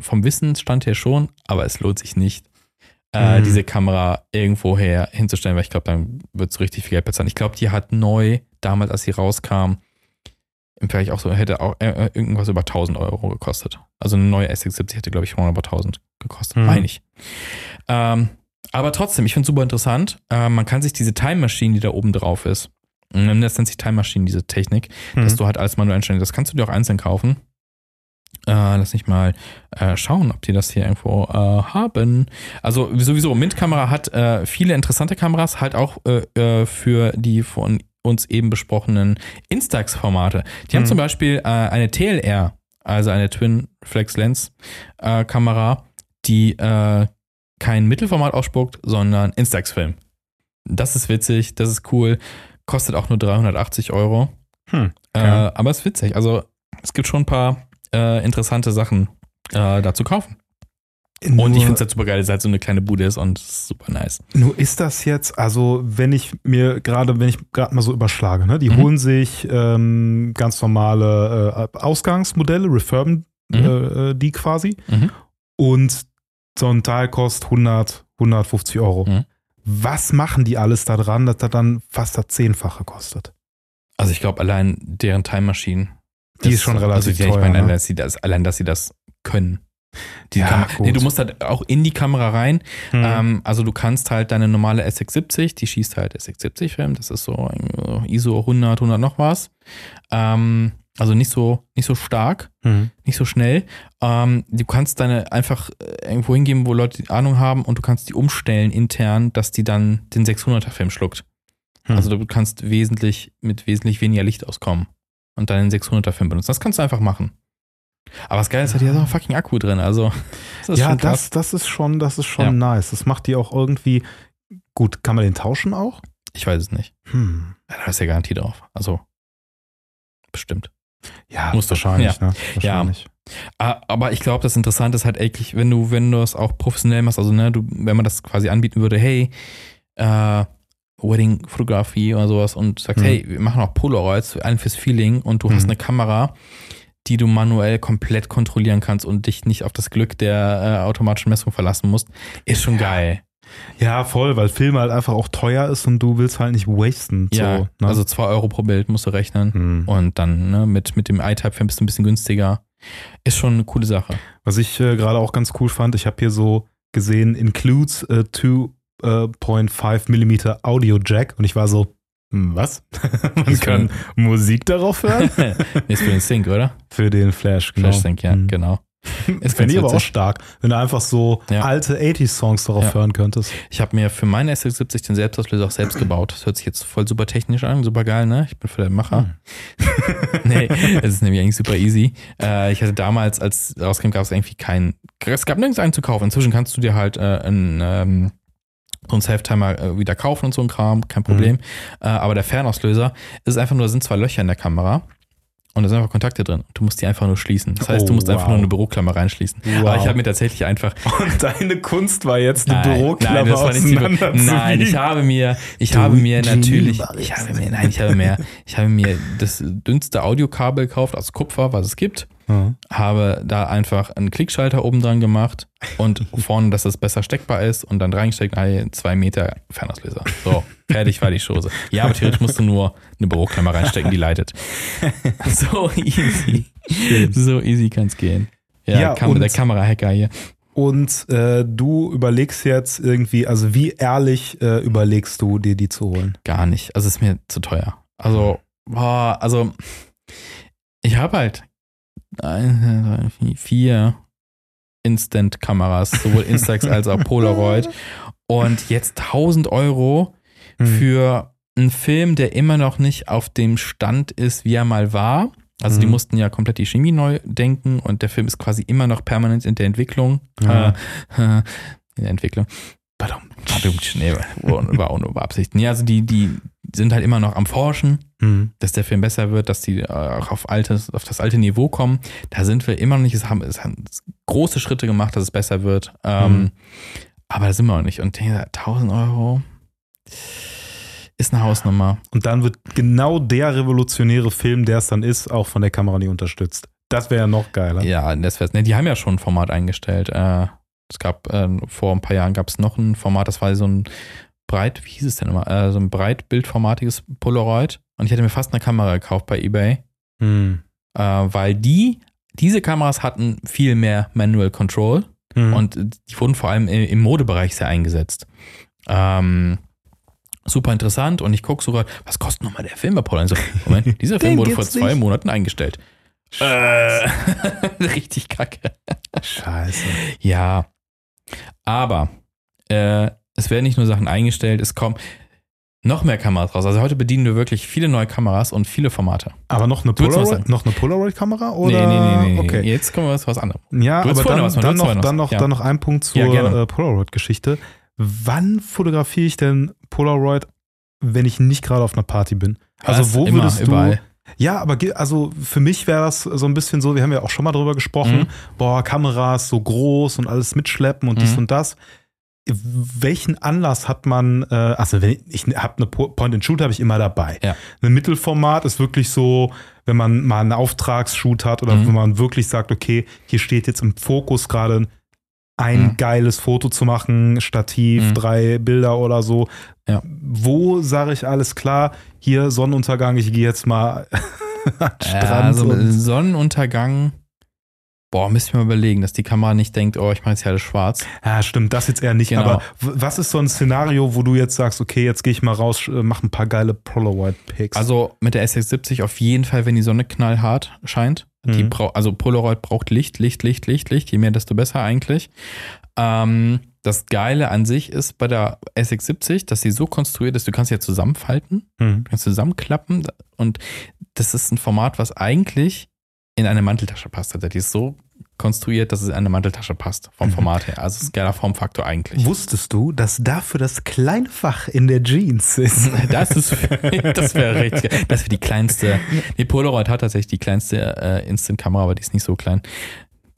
vom Wissensstand her schon, aber es lohnt sich nicht, äh, Mhm. diese Kamera irgendwo her hinzustellen, weil ich glaube, dann wird es richtig viel Geld bezahlen. Ich glaube, die hat neu, damals, als sie rauskam, im Vergleich auch so, hätte auch äh, äh, irgendwas über 1000 Euro gekostet. Also eine neue S670 hätte, glaube ich, schon über 1000 gekostet, Mhm. meine ich. Ähm, aber trotzdem, ich finde es super interessant. Äh, man kann sich diese Time Machine, die da oben drauf ist, das nennt sich Time Machine, diese Technik, Mhm. dass du halt alles manuell einstellen. Das kannst du dir auch einzeln kaufen. Äh, lass mich mal äh, schauen, ob die das hier irgendwo äh, haben. Also sowieso, Mint-Kamera hat äh, viele interessante Kameras, halt auch äh, äh, für die von uns eben besprochenen Instax-Formate. Die haben Mhm. zum Beispiel eine TLR, also eine Twin Flex Lens Kamera, die kein Mittelformat ausspuckt, sondern Instax-Film. Das ist witzig, das ist cool. Kostet auch nur 380 Euro. Hm, Äh, okay. aber ist witzig. Also es gibt schon ein paar äh, interessante Sachen äh, da zu kaufen. Und Nur- ich finde es halt super geil, dass es halt so eine kleine Bude ist und super nice. Nur ist das jetzt, also wenn ich mir gerade, wenn ich gerade mal so überschlage, ne, die Mhm. holen sich ähm, ganz normale äh, Ausgangsmodelle, refurben Mhm. äh, die quasi Mhm. und so ein Teil kostet 100, 150 Euro. Mhm. Was machen die alles da dran, dass das dann fast das Zehnfache kostet? Also ich glaube, allein deren Time Machine. Die ist schon relativ also, ja, ich teuer, meine, ne? allein, dass sie das, allein, dass sie das können. Die Ja, gut. nee, du musst halt auch in die Kamera rein. Hm. Ähm, also du kannst halt deine normale S670, die schießt halt S670-Film, das ist so ein ISO 100, 100 noch was. Ähm, also nicht so, nicht so stark, Hm. nicht so schnell. Ähm, du kannst deine einfach äh, irgendwo hingeben, wo Leute die Ahnung haben und du kannst die umstellen intern, dass die dann den 600er-Film schluckt. Hm. Also du kannst wesentlich mit wesentlich weniger Licht auskommen und dann den 600er-Film benutzen. Das kannst du einfach machen. Aber das Geile ist, halt, hier ist auch ein fucking Akku drin. Also das ist ja, schon das, das ist schon, das ist schon Ja. nice. Das macht die auch irgendwie gut. Kann man den tauschen auch? Ich weiß es nicht. Hm. Ja, Da ist ja Garantie drauf. Also bestimmt. Ja, Musst du. wahrscheinlich. Ne? Ja. wahrscheinlich. Ah, Aber ich glaube, das Interessante ist halt eigentlich, wenn du, wenn du es auch professionell machst, also ne, du, wenn man das quasi anbieten würde, hey, äh, Wedding-Fotografie oder sowas und sagst, Mhm. hey, wir machen auch Polaroids, einen fürs Feeling und du hast Mhm. eine Kamera, die du manuell komplett kontrollieren kannst und dich nicht auf das Glück der äh, automatischen Messung verlassen musst, ist schon geil. Ja, voll, weil Film halt einfach auch teuer ist und du willst halt nicht wasten. Ja, so, ne? also 2 Euro pro Bild musst du rechnen. Hm. Und dann ne, mit, mit dem iType-Film bist du ein bisschen günstiger. Ist schon eine coole Sache. Was ich äh, gerade auch ganz cool fand, ich habe hier so gesehen, includes äh, 2.5 mm Audio Jack und ich war so, hm, was? Man kann Musik darauf hören? Ist für den Sync, oder? Für den Flash, genau. Flash Sync, ja, Hm. genau. Ist Fände ich aber auch stark, wenn du einfach so Ja. alte 80s-Songs darauf Ja. hören könntest. Ich habe mir für meine S670 den Selbstauslöser auch selbst gebaut. Das hört sich jetzt voll super technisch an, super geil, ne? Ich bin voll der Macher. nee, es ist nämlich eigentlich super easy. Äh, ich hatte damals, als rauskam, gab es irgendwie keinen, es gab nirgends einen zu kaufen. Inzwischen kannst du dir halt äh, einen, ähm, so einen Self-Timer äh, wieder kaufen und so ein Kram, kein Problem. Äh, aber der Fernauslöser ist einfach nur, da sind zwei Löcher in der Kamera. Und da sind einfach Kontakte drin. Du musst die einfach nur schließen. Das heißt, Oh, du musst einfach wow. nur eine Büroklammer reinschließen. Wow. Aber ich habe mir tatsächlich einfach Und deine Kunst war jetzt eine Nein, Büroklammer nein, das war nicht die Nein, ich habe mir, ich Du habe mir natürlich, ich habe mir, nein, ich habe mir, ich habe mir das dünnste Audiokabel gekauft aus Kupfer, was es gibt. Wiegen. Habe da einfach einen Klickschalter oben dran gemacht und vorne, dass das besser steckbar ist und dann reingesteckt, ah, zwei Meter Fernauslöser. So, fertig war die Chose. Ja, aber theoretisch musst du nur eine Büroklammer reinstecken, die leitet. So easy. So easy kann es gehen. Ja, Ja, Kam der Kamerahacker hier. Und äh, du überlegst jetzt irgendwie, also wie ehrlich äh, überlegst du, dir die zu holen? Gar nicht. Also ist mir zu teuer. Also, boah, also ich habe halt vier, Instant-Kameras, sowohl Instax als auch Polaroid. Und jetzt 1000 Euro Hm. für einen Film, der immer noch nicht auf dem Stand ist, wie er mal war. Also die Mhm. mussten ja komplett die Chemie neu denken und der Film ist quasi immer noch permanent in der Entwicklung. Ja. Äh, in der Entwicklung. Pardon. Pardon. Nee, war, war auch nur beabsichtigt. Nee, also die, die sind halt immer noch am Forschen, Hm. dass der Film besser wird, dass die äh, auch auf, altes, auf das alte Niveau kommen. Da sind wir immer noch nicht. Es haben, es haben große Schritte gemacht, dass es besser wird. Ähm, Mhm. Aber da sind wir noch nicht. Und der 1000 Euro ist eine Hausnummer. Und dann wird genau der revolutionäre Film, der es dann ist, auch von der Kamera nicht unterstützt. Das wäre ja noch geiler. Ja, das wär's. Ne, die haben ja schon ein Format eingestellt. Äh, es gab äh, vor ein paar Jahren gab es noch ein Format, das war so ein breit, wie hieß es denn immer? Äh, so ein breitbildformatiges Polaroid. Und ich hätte mir fast eine Kamera gekauft bei eBay, Hm. äh, weil die, diese Kameras hatten viel mehr Manual Control Hm. und die wurden vor allem im Modebereich sehr eingesetzt. Ähm, super interessant und ich gucke sogar, was kostet nochmal der Film bei Polaroid? So, Moment, dieser Film wurde vor zwei nicht. Monaten eingestellt. Äh, richtig kacke. Scheiße. Ja. Aber äh, es werden nicht nur Sachen eingestellt, es kommen noch mehr Kameras raus. Also heute bedienen wir wirklich viele neue Kameras und viele Formate. Aber noch eine Polaroid, noch eine Polaroid-Kamera oder? nee, nee, nee, nee. Okay. Jetzt kommen wir was was anderem. Ja, aber dann, noch was dann, noch, dann, noch, Ja. dann noch ein Punkt zur Ja, äh, Polaroid-Geschichte. Wann fotografiere ich denn Polaroid, wenn ich nicht gerade auf einer Party bin? Also Was? wo Immer, würdest du? überall. Ja, aber also für mich wäre das so ein bisschen so, wir haben ja auch schon mal drüber gesprochen, Mhm. boah, Kameras so groß und alles mitschleppen und dies Mhm. und das. Welchen Anlass hat man, äh, also wenn ich, ich habe eine Po- Point-and-Shoot habe ich immer dabei. Ja. Ein Mittelformat ist wirklich so, wenn man mal einen Auftragsshoot hat oder Mhm. wenn man wirklich sagt, okay, hier steht jetzt im Fokus gerade ein Mhm. geiles Foto zu machen, Stativ, Mhm. drei Bilder oder so. Ja. Wo sage ich alles klar, hier Sonnenuntergang, ich gehe jetzt mal an den Ja, Strand. also und, Sonnenuntergang. Boah, müssen wir mal überlegen, dass die Kamera nicht denkt, oh, ich mache jetzt hier alles schwarz. ja, stimmt, das jetzt eher nicht. Genau. Aber was ist so ein Szenario, wo du jetzt sagst, okay, jetzt gehe ich mal raus, äh, mach ein paar geile Polaroid-Pics? Also mit der SX70 auf jeden Fall, wenn die Sonne knallhart scheint. Die Mhm. brau also Polaroid braucht Licht, Licht, Licht, Licht, Licht. Je mehr, desto besser eigentlich. Ähm, das Geile an sich ist bei der SX70, dass sie so konstruiert ist, du kannst sie ja zusammenfalten, Hm. du kannst zusammenklappen und das ist ein Format, was eigentlich in eine Manteltasche passt. Tatsächlich ist so konstruiert, dass es in eine Manteltasche passt, vom Mhm. Format her. Also es ist ein geiler Formfaktor eigentlich. Wusstest du, dass dafür das kleine Fach in der Jeans ist? Das ist, das wäre richtig. geil. Das wäre die kleinste. Nee, Polaroid hat tatsächlich die kleinste äh, Instant-Kamera, aber die ist nicht so klein.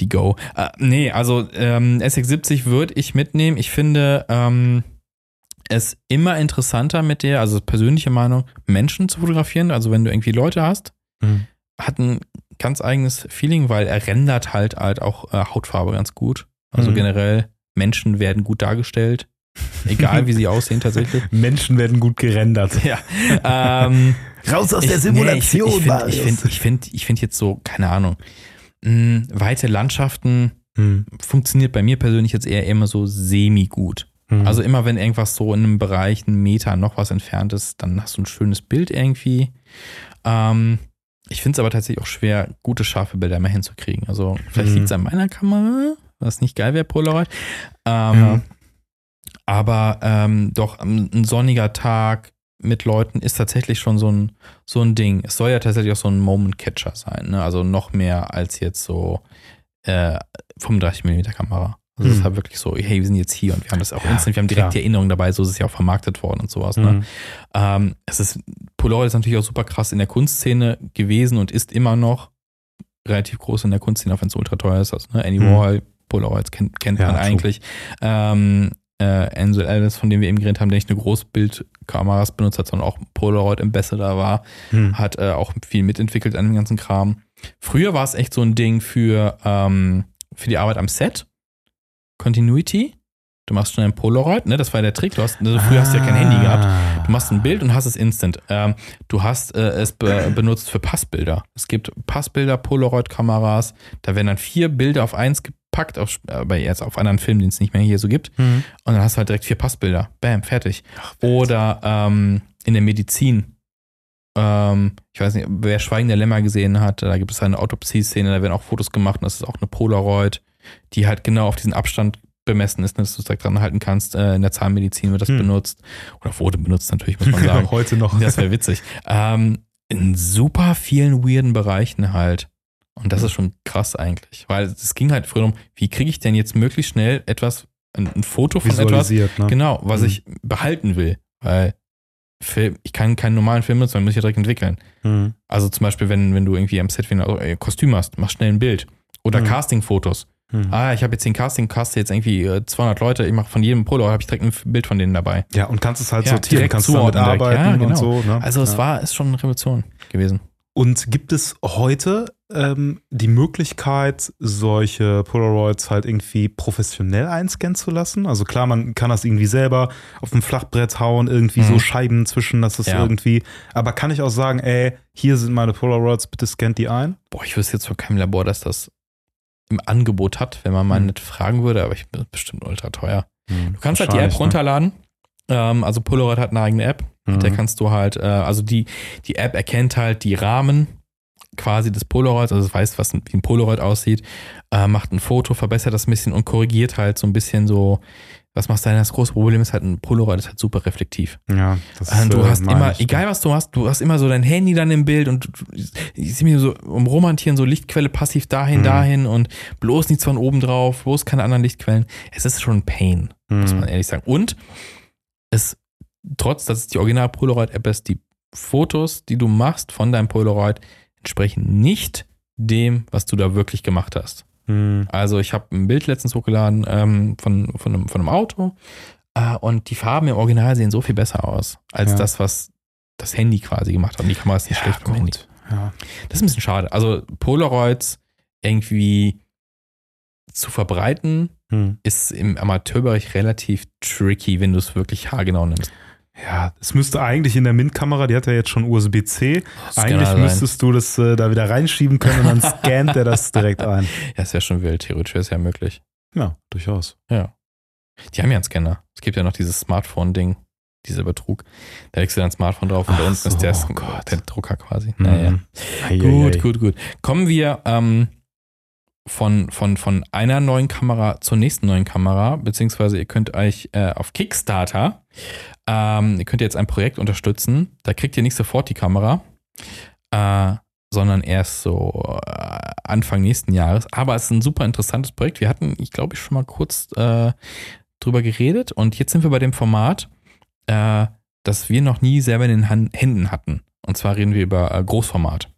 Die Go. Äh, nee, also ähm, SX70 würde ich mitnehmen. Ich finde ähm, es immer interessanter mit der, also persönliche Meinung, Menschen zu fotografieren. Also wenn du irgendwie Leute hast, Hm. hat ein ganz eigenes Feeling, weil er rendert halt halt auch äh, Hautfarbe ganz gut. Also Mhm. generell Menschen werden gut dargestellt. Egal wie sie aussehen tatsächlich. Menschen werden gut gerendert. Ja. Ähm, Raus aus ich- der Simulation, Nee, ich finde ich find, ich find, ich find jetzt so, keine Ahnung, mh, weite Landschaften Hm. funktioniert bei mir persönlich jetzt eher immer so semi-gut. Hm. Also immer wenn irgendwas so in einem Bereich, einen Meter noch was entfernt ist, dann hast du ein schönes Bild irgendwie. Ähm, ich finde es aber tatsächlich auch schwer, gute, scharfe Bilder mal hinzukriegen. Also vielleicht Mhm. liegt es an meiner Kamera, was nicht geil wäre, Polaroid. Ähm, Ja. Aber ähm, doch ähm, ein sonniger Tag mit Leuten ist tatsächlich schon so ein, so ein Ding. Es soll ja tatsächlich auch so ein Moment-Catcher sein. Ne? Also noch mehr als jetzt so äh, 35mm Kamera. Also es ist Hm. halt wirklich so, hey, wir sind jetzt hier und wir haben das auch Ja, instant, wir haben direkt klar. die Erinnerung dabei, so ist es ja auch vermarktet worden und sowas. Ne? Hm. Ähm, es ist Polaroid ist natürlich auch super krass in der Kunstszene gewesen und ist immer noch relativ groß in der Kunstszene, auch wenn es ultra teuer ist. Also, ne? Andy Mhm. Warhol, Polaroids kennt, kennt Ja, man eigentlich. Ähm, äh, Ansel Ellis, von dem wir eben geredet haben, der nicht nur Großbildkameras benutzt hat, sondern auch Polaroid Ambassador war, Hm. hat äh, auch viel mitentwickelt an dem ganzen Kram. Früher war es echt so ein Ding für, ähm, für die Arbeit am Set. Continuity. Du machst schon ein Polaroid, ne? Das war der Trick. Du hast, also früher hast du ja kein Handy gehabt. Ah. Du machst ein Bild und hast es instant. Ähm, du hast äh, es be benutzt für Passbilder. Es gibt Passbilder, Polaroid-Kameras. Da werden dann vier Bilder auf eins gepackt, auf, aber jetzt auf anderen Filmen, den es nicht mehr hier so gibt. Hm. Und dann hast du halt direkt vier Passbilder. Bam, fertig. Oder ähm, in der Medizin. Ähm, ich weiß nicht, wer Schweigen der Lämmer gesehen hat, da gibt es eine Autopsie-Szene, da werden auch Fotos gemacht und das ist auch eine Polaroid, die halt genau auf diesen Abstand bemessen ist, ne, dass du es direkt dran halten kannst. Äh, in der Zahnmedizin wird das Hm. benutzt. Oder wurde benutzt natürlich, muss man sagen. Heute noch. Das wäre witzig. Ähm, in super vielen weirden Bereichen halt. Und das ist schon krass eigentlich. Weil es ging halt früher um, wie kriege ich denn jetzt möglichst schnell etwas, ein, ein Foto von etwas. Ne? genau, was Mhm. ich behalten will. Weil Film, ich kann keinen normalen Film nutzen, sondern muss ich ja direkt entwickeln. Hm. Also zum Beispiel, wenn, wenn du irgendwie am Set ein äh, Kostüm hast, mach schnell ein Bild. Oder Mhm. Casting-Fotos. Hm. Ah, ich habe jetzt den Casting, caste jetzt irgendwie äh, 200 Leute, ich mache von jedem Polo, habe ich direkt ein Bild von denen dabei. Ja, und kannst es halt Ja, sortieren, direkt kannst damit arbeiten Ja, genau. und so. Ne? Also es ja. war, ist schon eine Revolution gewesen. Und gibt es heute ähm, die Möglichkeit, solche Polaroids halt irgendwie professionell einscannen zu lassen? Also klar, man kann das irgendwie selber auf ein Flachbrett hauen, irgendwie Mhm. so Scheiben zwischen, das ist Ja. irgendwie. Aber kann ich auch sagen, ey, hier sind meine Polaroids, bitte scannt die ein? Boah, ich wüsste jetzt von keinem Labor, dass das im Angebot hat, wenn man mal Mhm. nicht fragen würde, aber ich bin bestimmt ultra teuer. Du Du kannst halt die App runterladen. Ähm, also Polaroid hat eine eigene App. Ne? Mit der kannst du halt, äh, also die, die App erkennt halt die Rahmen quasi des Polaroids, also es weiß, was ein, wie ein Polaroid aussieht, äh, macht ein Foto, verbessert das ein bisschen und korrigiert halt so ein bisschen so, was machst du denn? Das große Problem ist halt, ein Polaroid ist halt super reflektiv. ja, das Äh, du äh, hast immer, ich. egal was du hast, du hast immer so dein Handy dann im Bild und ich sehe mir so umromantieren, so Lichtquelle passiv dahin, Mhm. dahin und bloß nichts von oben drauf, bloß keine anderen Lichtquellen. Es ist schon ein Pain, muss Hm. man ehrlich sagen. Und es, trotz, dass es die Original Polaroid-App ist, die Fotos, die du machst von deinem Polaroid, entsprechen nicht dem, was du da wirklich gemacht hast. Hm. Also ich habe ein Bild letztens hochgeladen ähm, von, von, einem, von einem Auto äh, und die Farben im Original sehen so viel besser aus, als Ja. das, was das Handy quasi gemacht hat. Und die Kamera ist nicht schlecht vom Handy. Ja. Das ist ein bisschen schade. Also Polaroids irgendwie zu verbreiten, Hm. ist im Amateurbereich relativ tricky, wenn du es wirklich haargenau nimmst. Ja, es müsste eigentlich in der Mint-Kamera, die hat ja jetzt schon USB-C, eigentlich sein. müsstest du das äh, da wieder reinschieben können und dann scannt er das direkt ein. Ja, ist ja schon wild. Theoretisch wäre es ja möglich. Ja, durchaus. Ja. Die haben ja einen Scanner. Es gibt ja noch dieses Smartphone-Ding, dieser Betrug. Da legst du dein Smartphone drauf und Ach da unten ist so, der, oh der Drucker quasi. Naja. Mhm. Ei, Gut, ei, ei. gut, gut. Kommen wir ähm, von, von, von einer neuen Kamera zur nächsten neuen Kamera, beziehungsweise ihr könnt euch äh, auf Kickstarter, ähm, ihr könnt jetzt ein Projekt unterstützen. Da kriegt ihr nicht sofort die Kamera, äh, sondern erst so äh, Anfang nächsten Jahres. Aber es ist ein super interessantes Projekt. Wir hatten, ich glaube, ich schon mal kurz äh, drüber geredet und jetzt sind wir bei dem Format, äh, das wir noch nie selber in den Han Händen hatten. Und zwar reden wir über äh, Großformat.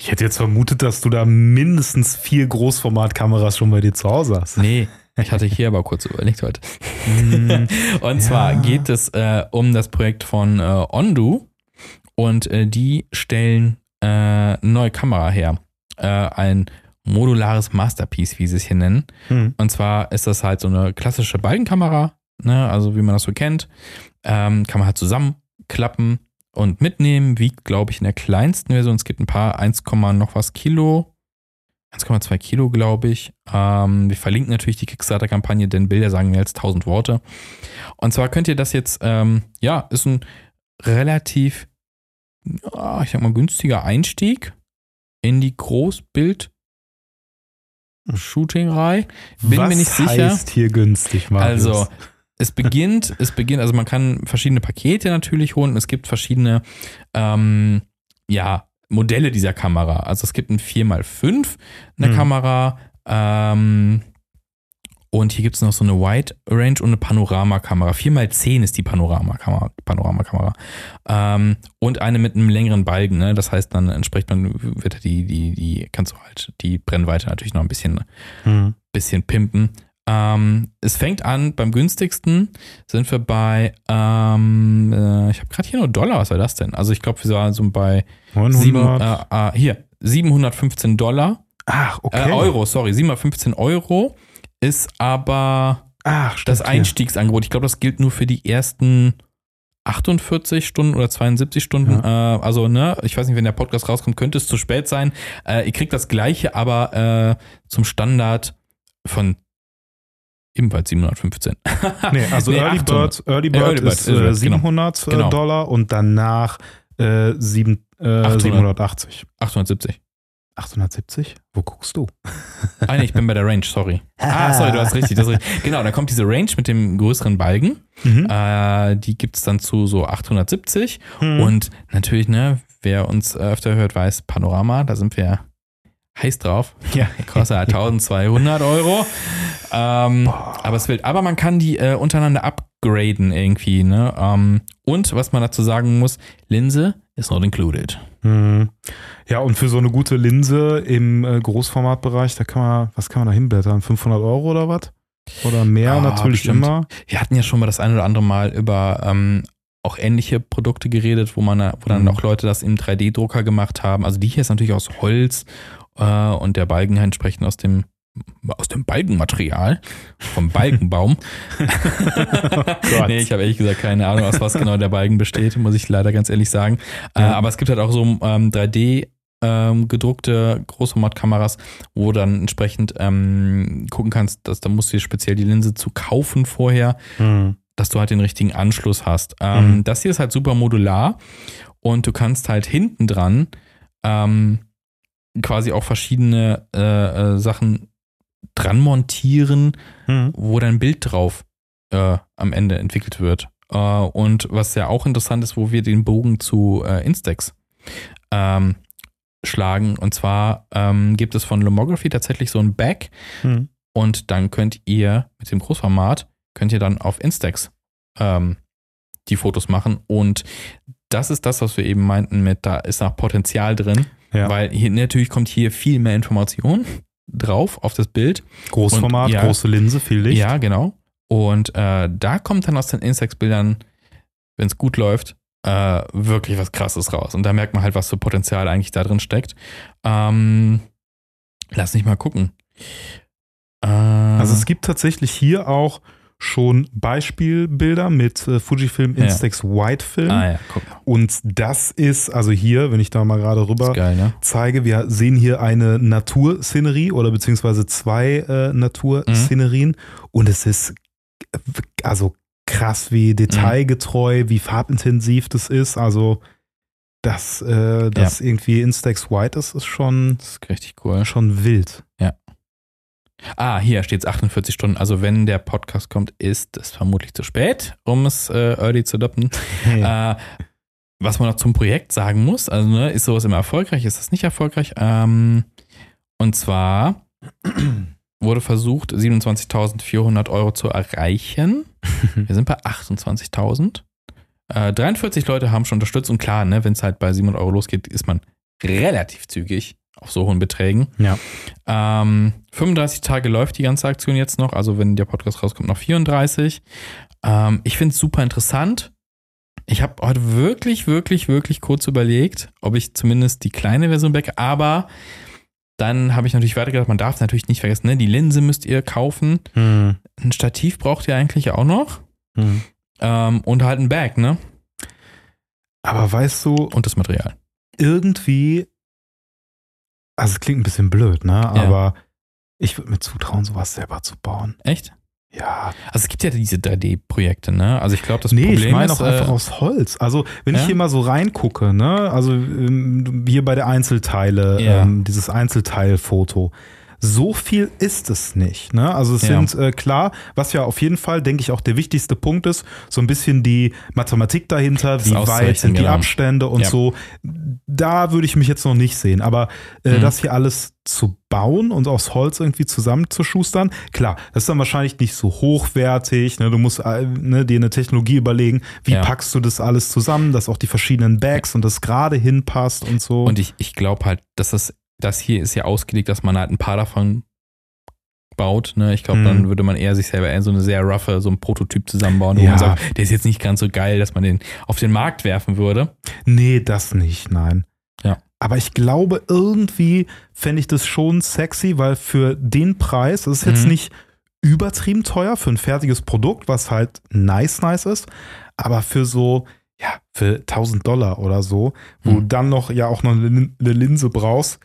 Ich hätte jetzt vermutet, dass du da mindestens vier Großformatkameras schon bei dir zu Hause hast. Nee, ich hatte hier aber kurz überlegt heute. Und zwar Ja. geht es äh, um das Projekt von äh, Ondu und äh, die stellen äh, eine neue Kamera her. Äh, ein modulares Masterpiece, wie sie es hier nennen. hm. Und zwar ist das halt so eine klassische Balkenkamera, ne? also wie man das so kennt. Ähm, kann man halt zusammenklappen und mitnehmen. Wiegt, glaube ich, in der kleinsten Version. Es gibt ein paar 1, noch was Kilo. 1,2 Kilo, glaube ich. Ähm, wir verlinken natürlich die Kickstarter-Kampagne, denn Bilder sagen mehr als 1000 Worte. Und zwar könnt ihr das jetzt, ähm, ja, ist ein relativ, ja, ich sag mal, günstiger Einstieg in die Großbild- Shooting-Reihe. Bin Was mir nicht sicher. heißt hier günstig, Marius? Also, es beginnt, es beginnt, also man kann verschiedene Pakete natürlich holen. Es gibt verschiedene, ähm, ja, Modelle dieser Kamera. Also es gibt ein 4x5 eine Hm. Kamera, ähm, Und hier gibt es noch so eine Wide Range und eine Panoramakamera. 4x10 ist die Panoramakamera. Panoramakamera. Ähm, und eine mit einem längeren Balken. Ne? Das heißt, dann entspricht man, wird die, die, die, kannst du halt die Brennweite natürlich noch ein bisschen, Hm. bisschen pimpen. Ähm, es fängt an, beim günstigsten sind wir bei, ähm, äh, ich habe gerade hier nur Dollar, was war das denn? Also ich glaube, wir waren so bei 900. sieben, äh, äh, hier, 715 Dollar. Ach, okay. Äh, Euro, sorry, 715 Euro ist aber Ach, das Einstiegsangebot. Ich glaube, das gilt nur für die ersten 48 Stunden oder 72 Stunden. Äh, also, ne, ich weiß nicht, wenn der Podcast rauskommt, könnte es zu spät sein. Äh, ihr kriegt das gleiche, aber äh, zum Standard von ebenfalls 715. hier. Nee, also Nee, Early 800. Bird, Early Bird Early Bird, ist äh, Bird, 700 äh, Genau. Dollar und danach äh, sieben, äh, 800. 780. 870. 870? Wo guckst du? Ah, nee, ich bin bei der Range, sorry. Ah, sorry, du hast richtig. Das ist richtig. Genau, dann kommt diese Range mit dem größeren Balken. Mhm. Äh, die gibt es dann zu so 870. Mhm. Und natürlich, ne, wer uns öfter hört, weiß, Panorama, da sind wir heiß drauf. ja. Kostet halt 1200 Euro. Ähm, aber es will, aber man kann die äh, untereinander upgraden irgendwie, ne? Ähm, und was man dazu sagen muss, Linse is not included. Mhm. Ja, und für so eine gute Linse im äh, Großformatbereich, da kann man, was kann man da hinblättern? 500 Euro oder was? Oder mehr Ah, natürlich bestimmt. immer. Wir hatten ja schon mal das ein oder andere Mal über ähm, auch ähnliche Produkte geredet, wo man, wo dann Mhm. auch Leute das im 3D-Drucker gemacht haben. Also die hier ist natürlich aus Holz äh, und der Balken entsprechend aus dem aus dem Balkenmaterial vom Balkenbaum. Gott. nee, ich habe ehrlich gesagt keine Ahnung, aus was genau der Balken besteht, muss ich leider ganz ehrlich sagen. Äh, Ja. aber es gibt halt auch so ähm, 3D ähm, gedruckte Großformatkameras, wo du dann entsprechend ähm, gucken kannst, dass da musst du dir speziell die Linse zu kaufen vorher, Mhm. dass du halt den richtigen Anschluss hast. Ähm, Mhm. Das hier ist halt super modular und du kannst halt hinten dran ähm, quasi auch verschiedene äh, äh, Sachen dran montieren, Mhm. wo dein Bild drauf äh, am Ende entwickelt wird. Äh, und was ja auch interessant ist, wo wir den Bogen zu äh, Instax ähm, schlagen. Und zwar ähm, gibt es von Lomography tatsächlich so ein Back Mhm. und dann könnt ihr mit dem Großformat, könnt ihr dann auf Instax ähm, die Fotos machen. Und das ist das, was wir eben meinten mit, da ist noch Potenzial drin, Ja. weil hier natürlich kommt hier viel mehr Information drauf auf das Bild. Großformat, Und, ja. große Linse, viel Licht. Ja, genau. Und äh, da kommt dann aus den Instax-Bildern, wenn es gut läuft, äh, wirklich was Krasses raus. Und da merkt man halt, was für Potenzial eigentlich da drin steckt. Ähm, lass mich mal gucken. Äh, Also es gibt tatsächlich hier auch schon Beispielbilder mit äh, Fujifilm Ja. Instax Wide Film. ah ja, guck. Und das ist, also hier, wenn ich da mal gerade rüber geil, ne? zeige, wir sehen hier eine Naturszenerie oder beziehungsweise zwei äh, Naturszenerien und es ist also krass, wie detailgetreu, wie farbintensiv das ist. Also, dass äh, das irgendwie Instax White ist, ist schon, Das ist richtig cool. schon wild. Ah, hier steht es 48 Stunden. Also wenn der Podcast kommt, ist es vermutlich zu spät, um es äh, early zu adopten. Äh, was man noch zum Projekt sagen muss, also ne, ist sowas immer erfolgreich, ist das nicht erfolgreich? Ähm, und zwar wurde versucht, 27.400 Euro zu erreichen. Wir sind bei 28.000. Äh, 43 Leute haben schon unterstützt und klar, ne, wenn es halt bei 700 Euro losgeht, ist man relativ zügig auf so hohen Beträgen. Ja. Ähm, 35 Tage läuft die ganze Aktion jetzt noch, also wenn der Podcast rauskommt, noch 34. Ähm, ich finde es super interessant. Ich habe heute wirklich, wirklich, wirklich kurz überlegt, ob ich zumindest die kleine Version backe, aber dann habe ich natürlich weitergedacht, man darf natürlich nicht vergessen, ne, die Linse müsst ihr kaufen. Hm. Ein Stativ braucht ihr eigentlich auch noch. Hm. Ähm, und halt ein Bag, ne? Aber weißt du, Und das Material. irgendwie, also es klingt ein bisschen blöd, ne? Aber ich würde mir zutrauen, sowas selber zu bauen. Echt? Ja. Also es gibt ja diese 3D-Projekte, ne? Also ich glaube, das nee, Problem ich meine auch einfach äh, aus Holz. Also, wenn ja? ich hier mal so reingucke, ne, also ähm, hier bei der Einzelteile, Ja. ähm, dieses Einzelteilfoto, so viel ist es nicht. Ne? Also es Ja. sind äh, klar, was ja auf jeden Fall, denke ich, auch der wichtigste Punkt ist, so ein bisschen die Mathematik dahinter, wie weit sind die genau. Abstände und Ja. so. Da würde ich mich jetzt noch nicht sehen. Aber äh, Mhm. das hier alles zu bauen und aus Holz irgendwie zusammenzuschustern, klar, das ist dann wahrscheinlich nicht so hochwertig. Ne? Du musst äh, ne, dir eine Technologie überlegen, wie Ja. packst du das alles zusammen, dass auch die verschiedenen Bags und das gerade hinpasst und so. Und ich, ich glaube halt, dass das, das hier ist ja ausgelegt, dass man halt ein paar davon baut. Ne? Ich glaube, Mhm. dann würde man eher sich selber eher so eine sehr roughe, so einen Prototyp zusammenbauen, wo Ja. man sagt, der ist jetzt nicht ganz so geil, dass man den auf den Markt werfen würde. Nee, das nicht, nein. Ja. Aber ich glaube, irgendwie fände ich das schon sexy, weil für den Preis, das ist jetzt Mhm. nicht übertrieben teuer für ein fertiges Produkt, was halt nice, nice ist, aber für so, ja, für 1000 Dollar oder so, wo du Mhm. dann noch ja auch noch eine, Lin- eine Linse brauchst,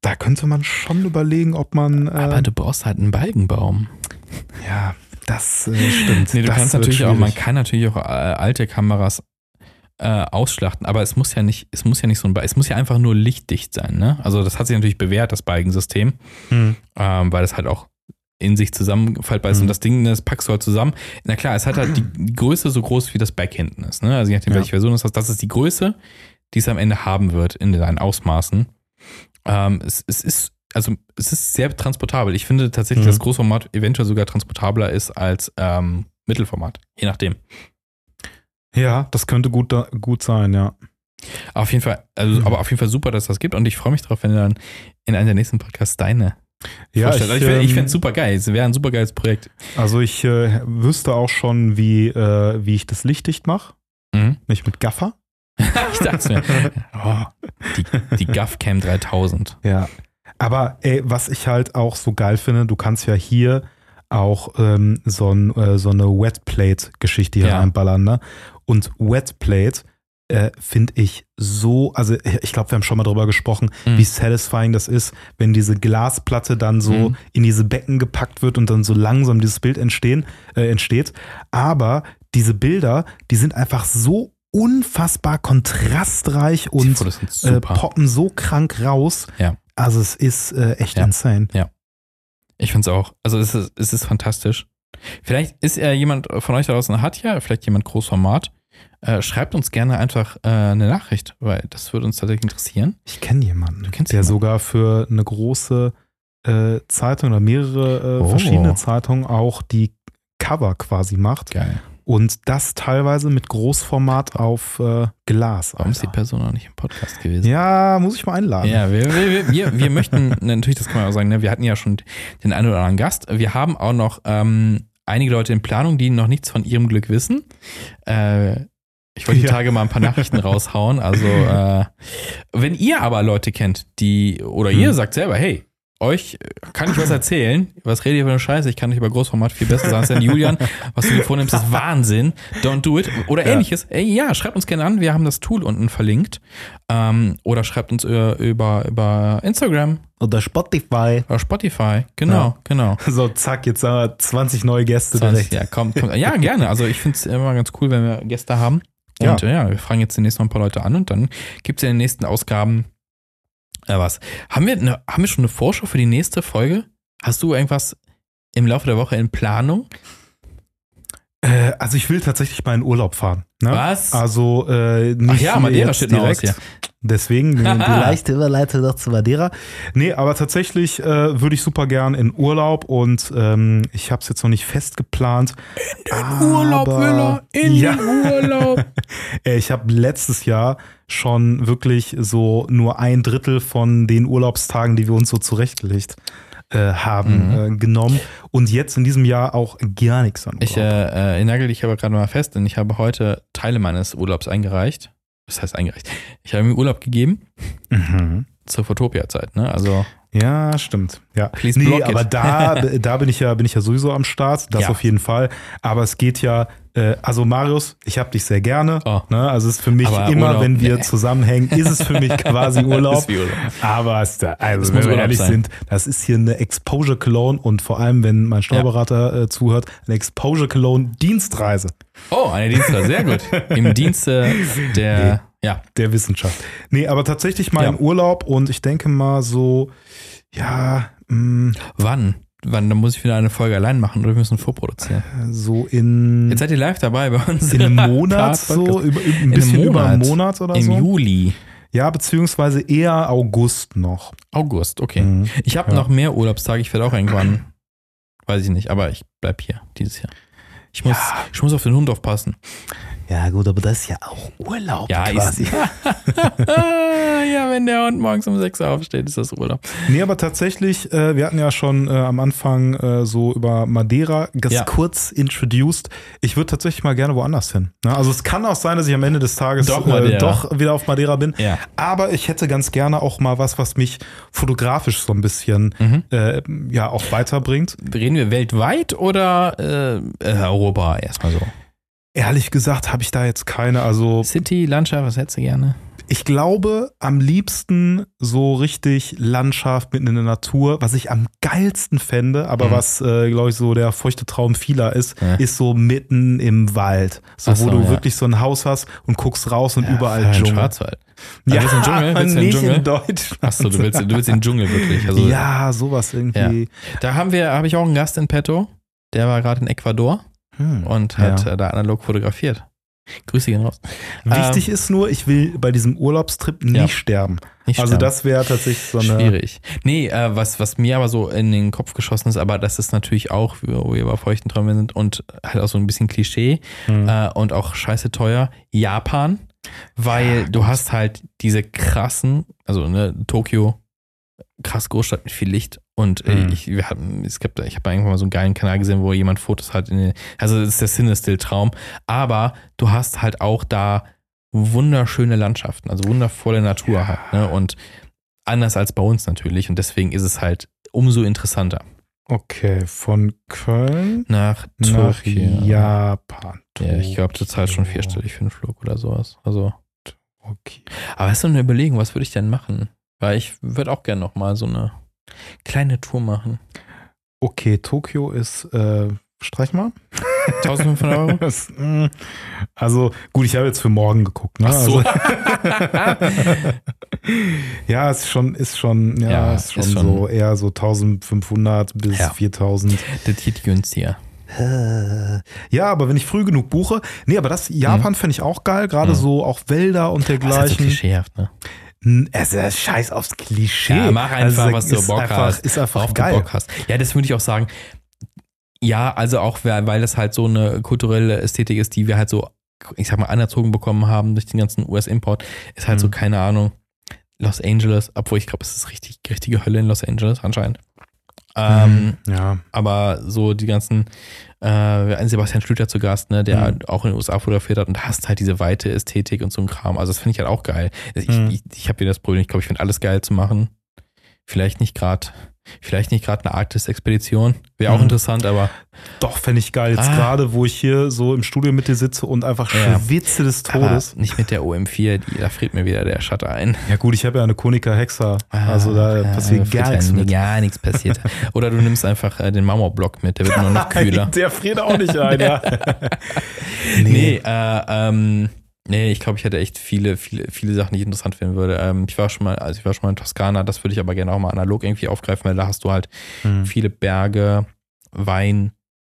da könnte man schon überlegen, ob man, Aber äh, du brauchst halt einen Balkenbaum. ja, das äh, stimmt. Nee, du das kannst natürlich auch, man schwierig. kann natürlich auch äh, alte Kameras äh, ausschlachten, aber es muss ja nicht, es muss ja nicht so ein, es muss ja einfach nur lichtdicht sein, ne? Also das hat sich natürlich bewährt, das Balkensystem, Hm. ähm, weil das halt auch in sich zusammenfaltbar ist Mhm. und das Ding, das packst du halt zusammen. Na klar, es hat halt die Größe so groß wie das Back hinten ist, ne? Also je nachdem, Ja. welche Version es ist, das ist die Größe, die es am Ende haben wird in seinen Ausmaßen. Ähm, es, es ist also es ist sehr transportabel. Ich finde tatsächlich, Mhm. dass Großformat eventuell sogar transportabler ist als ähm, Mittelformat, je nachdem. Ja, das könnte gut, da, gut sein, ja. Auf jeden Fall, also, Mhm. aber auf jeden Fall super, dass das gibt und ich freue mich darauf, wenn du dann in einem der nächsten Podcasts deine Ja, vorstellst. Also ich, fänd- ich ähm, fände es super geil. Es wäre ein super geiles Projekt. Also ich äh, wüsste auch schon, wie, äh, wie ich das Licht dicht mache. Mhm. Nicht mit Gaffer. ich dachte mir, oh, die, die GovCam 3000. Ja. Aber ey, was ich halt auch so geil finde, du kannst ja hier auch ähm, so, ein, äh, so eine Wetplate-Geschichte hier Ja. reinballern. Ne? Und Wetplate äh, finde ich so, also ich glaube, wir haben schon mal drüber gesprochen, Mhm. wie satisfying das ist, wenn diese Glasplatte dann so Mhm. in diese Becken gepackt wird und dann so langsam dieses Bild entstehen, äh, entsteht. Aber diese Bilder, die sind einfach so unfassbar kontrastreich und äh, poppen so krank raus. Ja. Also es ist äh, echt Ja. insane. Ich finde es auch. Also es ist, es ist fantastisch. Vielleicht ist er jemand von euch da draußen, hat ja vielleicht jemand Großformat. Äh, schreibt uns gerne einfach äh, eine Nachricht, weil das würde uns tatsächlich interessieren. Ich kenne jemanden, der jemanden? sogar für eine große äh, Zeitung oder mehrere äh, Oh. verschiedene Zeitungen auch die Cover quasi macht. Geil. Und das teilweise mit Großformat auf äh, Glas. Warum ist die Alter. Person noch nicht im Podcast gewesen? Ja, muss ich mal einladen. Ja, wir, wir, wir, wir möchten, natürlich, das kann man auch sagen, ne, wir hatten ja schon den einen oder anderen Gast. Wir haben auch noch ähm, einige Leute in Planung, die noch nichts von ihrem Glück wissen. Äh, ich wollte die Ja. Tage mal ein paar Nachrichten raushauen. Also, äh, wenn ihr aber Leute kennt, die, oder ihr Hm. sagt selber, hey, euch kann ich was erzählen. Was redet ihr für eine Scheiße? Ich kann nicht über Großformat viel besser sagen als der Julian. Was du dir vornimmst, ist Wahnsinn. Don't do it. Oder Ja. ähnliches. Ey, ja, schreibt uns gerne an. Wir haben das Tool unten verlinkt. Ähm, oder schreibt uns über, über, über Instagram Oder Spotify. oder Spotify. Genau, Ja. genau. So, zack, jetzt haben wir 20 neue Gäste 20, direkt. ja, komm, komm. ja, gerne. Also ich finde es immer ganz cool, wenn wir Gäste haben. Und ja. ja, wir fragen jetzt demnächst noch ein paar Leute an und dann gibt es in den nächsten Ausgaben äh, was. Haben wir, ne, haben wir schon eine Vorschau für die nächste Folge? Hast du irgendwas im Laufe der Woche in Planung? Äh, also ich will tatsächlich mal in Urlaub fahren. Ne? Was? Also äh, nicht Ach ja, Madeira steht noch aus, direkt. ja. Deswegen die, leichte Überleitung noch zu Madeira. Nee, aber tatsächlich äh, würde ich super gern in Urlaub und ähm, ich habe es jetzt noch nicht fest geplant. aber- ja. Urlaub. Äh, Ich habe letztes Jahr schon wirklich so nur ein Drittel von den Urlaubstagen, die wir uns so zurechtgelegt äh, haben, Mhm. äh, genommen. Und jetzt in diesem Jahr auch gar nichts an Urlaub. Ich äh, äh, nagel dich aber gerade mal fest, denn ich habe heute Teile meines Urlaubs eingereicht. Was heißt eingereicht? Ich habe mir Urlaub gegeben mhm. zur Fotopia-Zeit, ne? Also Ja, stimmt. Ja. Please nee, block it. aber da, da bin ich ja, bin ich ja sowieso am Start, das Ja. auf jeden Fall. Aber es geht ja, äh, also Marius, ich habe dich sehr gerne. Oh. Ne? Also es ist für mich Aber immer, Urlaub, wenn wir nee. zusammenhängen, ist es für mich quasi Urlaub. Urlaub. Aber es, also, wenn wir Urlaub ehrlich sein. sind, das ist hier eine Exposure Cologne und vor allem, wenn mein Steuerberater äh, zuhört, eine Exposure Cologne Dienstreise Oh, eine Dienstler, sehr gut. Im Dienste der, ja, der Wissenschaft. Nee, aber tatsächlich mal Ja. in Urlaub und ich denke mal so, ja, Mm, Wann? Wann? Dann muss ich wieder eine Folge allein machen oder wir müssen vorproduzieren. so in, Jetzt seid ihr live dabei bei uns. in einem Monat, so über, über, ein einem bisschen über einen Monat. Monat oder Im so. Juli. Ja, beziehungsweise eher August noch. August, okay. Mhm. Ich habe Ja. noch mehr Urlaubstage. Ich werde auch irgendwann, weiß ich nicht, aber ich bleib hier dieses Jahr. Ich muss, Ja. ich muss auf den Hund aufpassen. Ja, gut, aber das ist ja auch Urlaub Ja, quasi. ist, ja, wenn der Hund morgens um 6 Uhr aufsteht, ist das Urlaub. Nee, aber tatsächlich, äh, wir hatten ja schon äh, am Anfang äh, so über Madeira ganz Ja. kurz introduced. Ich würde tatsächlich mal gerne woanders hin. Ne? Also es kann auch sein, dass ich am Ende des Tages Doch äh, doch wieder auf Madeira bin. Ja. Aber ich hätte ganz gerne auch mal was, was mich fotografisch so ein bisschen Mhm. äh, ja auch weiterbringt. Reden wir weltweit oder äh, Europa erstmal so? Ehrlich gesagt habe ich da jetzt keine. Also City, Landschaft, was hättest du gerne? ich glaube am liebsten so richtig Landschaft mitten in der Natur. Was ich am geilsten fände, aber Mhm. was, äh, glaube ich, so der feuchte Traum vieler ist, Ja. ist so mitten im Wald. So, so, wo du ja. wirklich so ein Haus hast und guckst raus und überall Ja, Dschungel. Schwarzwald. Ja, willst du den Dschungel? Willst du den Dschungel? in Deutschland. Achso, du willst, du willst den Dschungel wirklich. Also, ja, sowas irgendwie. Da haben wir, habe ich auch einen Gast in petto. Der war gerade in Ecuador Hm. und hat Ja. äh, da analog fotografiert. Grüße gehen raus. Wichtig Ähm, ist nur, ich will bei diesem Urlaubstrip nicht Ja. sterben. Nicht Also sterben. das wäre tatsächlich so eine. Schwierig. Nee, äh, was, was mir aber so in den Kopf geschossen ist, aber das ist natürlich auch, wo wir bei feuchten Träumen sind und halt auch so ein bisschen Klischee Hm. äh, und auch scheiße teuer, Japan, weil du hast halt diese krassen, also ne, Tokio, krass Großstadt mit viel Licht und äh, Mhm. ich, wir hatten, es gibt, ich habe irgendwann mal so einen geilen Kanal gesehen, wo jemand Fotos hat, in den, also das ist der Cinestill-Traum, aber du hast halt auch da wunderschöne Landschaften, also wundervolle Natur halt, ne, und anders als bei uns natürlich und deswegen ist es halt umso interessanter. Okay, von Köln Nach nach Tokio. Japan. Ja, ich glaube, du zahlst schon Tokio. vierstellig für einen Flug oder sowas. Also, Okay. aber ist so eine Überlegung, was würde ich denn machen? Weil ich würde auch gerne noch mal so eine kleine Tour machen. Okay, Tokio ist, äh, streich mal. 1500 Euro? Das, mm, also, gut, ich habe jetzt für morgen geguckt. Ne? Ach so. Also, ja, ist schon, ist schon, ja, Ja, ist schon, ist schon- so eher so 1500 bis Ja. 4000. Das geht günstiger. Ja, aber wenn ich früh genug buche, nee, aber das Japan finde ich auch geil, gerade Mhm. so auch Wälder und Das ist so dergleichen. klischeehaft, ne? Es ist scheiß aufs Klischee. Ja, mach einfach, was du Bock einfach, hast. Ist einfach du geil. Bock hast. Ja, das würde ich auch sagen. Ja, also auch, weil das halt so eine kulturelle Ästhetik ist, die wir halt so, ich sag mal, anerzogen bekommen haben durch den ganzen US-Import, ist halt so, Mhm. keine Ahnung, Los Angeles, obwohl ich glaube, es ist richtig, richtige Hölle in Los Angeles anscheinend. Ähm, Mhm. ja. aber so die ganzen, äh, Sebastian Schlüter zu Gast, ne, der Mhm. auch in den USA fotografiert hat und da hast halt diese weite Ästhetik und so ein Kram. Also das finde ich halt auch geil. Ich, Mhm. ich, ich habe wieder das Problem, ich glaube, ich finde alles geil zu machen. Vielleicht nicht gerade, vielleicht nicht gerade eine Arktis-Expedition. Wäre auch Mhm. interessant, aber Doch, fände ich geil. Jetzt Ah. gerade, wo ich hier so im Studio mit dir sitze und einfach Ja. schwitze des aber Todes. nicht mit der OM4, die, da friert mir wieder der Shutter ein. Ja gut, ich habe ja eine Konica Hexa. Ah, Also da ja, passiert gar nichts mit. Gar nichts passiert. Oder du nimmst einfach äh, den Marmorblock mit, der wird nur noch kühler. Der friert auch nicht ein, ja. Nee, äh, ähm, nee, ich glaube, ich hätte echt viele, viele, viele Sachen, die ich interessant finden würde. Ähm, ich war schon mal, also ich war schon mal in Toskana, das würde ich aber gerne auch mal analog irgendwie aufgreifen, weil da hast du halt Hm. viele Berge, Wein,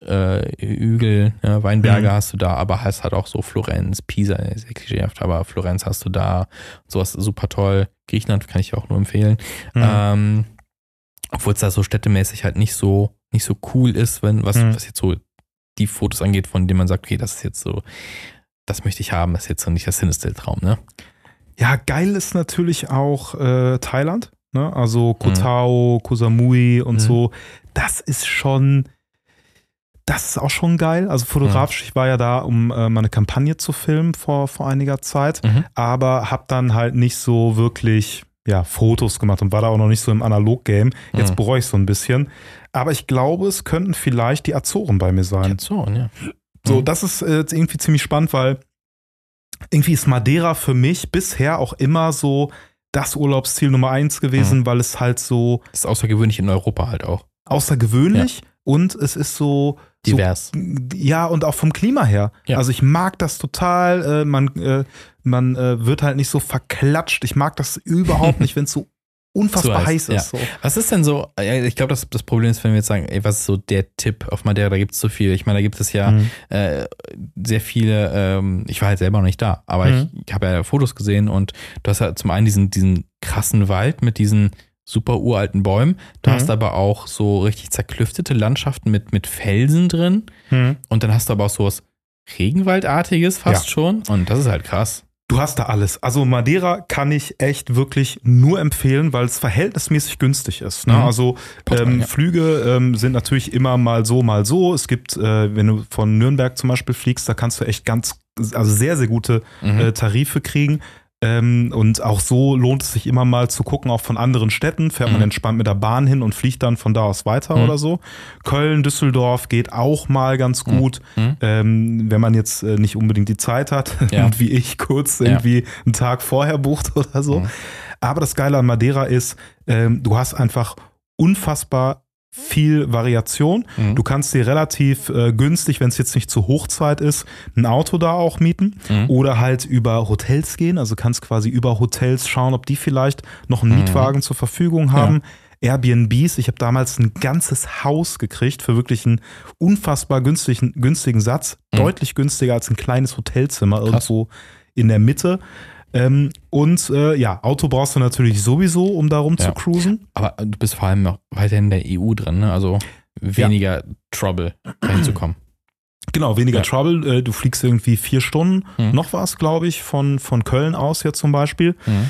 äh, Hügel, ja, Weinberge Mhm. hast du da, aber hast halt auch so Florenz, Pisa, sehr klischeehaft, aber Florenz hast du da, sowas super toll. Griechenland kann ich auch nur empfehlen. Hm. Ähm, obwohl es da so städtemäßig halt nicht so, nicht so cool ist, wenn, was, Mhm. was jetzt so die Fotos angeht, von denen man sagt, okay, das ist jetzt so, das möchte ich haben, das ist jetzt so nicht der Cinestill-Traum, ne? Ja, geil ist natürlich auch äh, Thailand. Ne? Also Mhm. Koh Tao, Koh Samui und Mhm. so. Das ist schon, das ist auch schon geil. Also fotografisch, Mhm. ich war ja da, um äh, meine Kampagne zu filmen vor, vor einiger Zeit, Mhm. aber habe dann halt nicht so wirklich ja, Fotos gemacht und war da auch noch nicht so im Analog-Game. Jetzt Mhm. bereue ich so ein bisschen. Aber ich glaube, es könnten vielleicht die Azoren bei mir sein. Jetzt so, ja. So, Mhm. das ist äh, jetzt irgendwie ziemlich spannend, weil irgendwie ist Madeira für mich bisher auch immer so das Urlaubsziel Nummer eins gewesen, Mhm. weil es halt so Das ist außergewöhnlich in Europa halt auch. außergewöhnlich und es ist so Divers. So, ja, und auch vom Klima her. Ja. Also ich mag das total. Äh, man äh, man äh, wird halt nicht so verklatscht. Ich mag das überhaupt nicht, wenn es so unfassbar heiß, heiß, ist. So. Was ist denn so, ich glaube, das, das Problem ist, wenn wir jetzt sagen, ey, was ist so der Tipp auf Madeira, da gibt es so viel. Ich meine, da gibt es ja Mhm. äh, sehr viele, ähm, ich war halt selber noch nicht da, aber Mhm. ich, ich habe ja Fotos gesehen und du hast ja zum einen diesen, diesen krassen Wald mit diesen super uralten Bäumen. Du Mhm. hast aber auch so richtig zerklüftete Landschaften mit, mit Felsen drin Mhm. und dann hast du aber auch sowas Regenwaldartiges fast Ja. schon und das ist halt krass. Du hast da alles. Also Madeira kann ich echt wirklich nur empfehlen, weil es verhältnismäßig günstig ist. Ne? Mhm. Also ähm, ja. Flüge ähm, sind natürlich immer mal so, mal so. Es gibt, äh, wenn du von Nürnberg zum Beispiel fliegst, da kannst du echt ganz, also sehr, sehr gute Mhm. äh, Tarife kriegen. Ähm, und auch so lohnt es sich immer mal zu gucken, auch von anderen Städten. Fährt man Mhm. entspannt mit der Bahn hin und fliegt dann von da aus weiter Mhm. oder so. Köln, Düsseldorf geht auch mal ganz Mhm. gut, Mhm. ähm, wenn man jetzt äh, nicht unbedingt die Zeit hat Ja. und wie ich kurz Ja. irgendwie einen Tag vorher bucht oder so. Mhm. Aber das Geile an Madeira ist, ähm, du hast einfach unfassbar viel Variation. Mhm. Du kannst dir relativ äh, günstig, wenn es jetzt nicht zur Hochzeit ist, ein Auto da auch mieten Mhm. oder halt über Hotels gehen. Also kannst quasi über Hotels schauen, ob die vielleicht noch einen Mhm. Mietwagen zur Verfügung haben. Airbnbs, ich habe damals ein ganzes Haus gekriegt für wirklich einen unfassbar günstigen, günstigen Satz. Mhm. Deutlich günstiger als ein kleines Hotelzimmer irgendwo in der Mitte. Ähm, und äh, ja, Auto brauchst du natürlich sowieso, um da rum Ja. zu cruisen. Aber du bist vor allem noch weiterhin in der EU drin, ne? also weniger Trouble reinzukommen. Genau, weniger Ja. Trouble. Äh, Du fliegst irgendwie vier Stunden, Mhm. noch was, glaube ich, von, von Köln aus jetzt zum Beispiel. Mhm.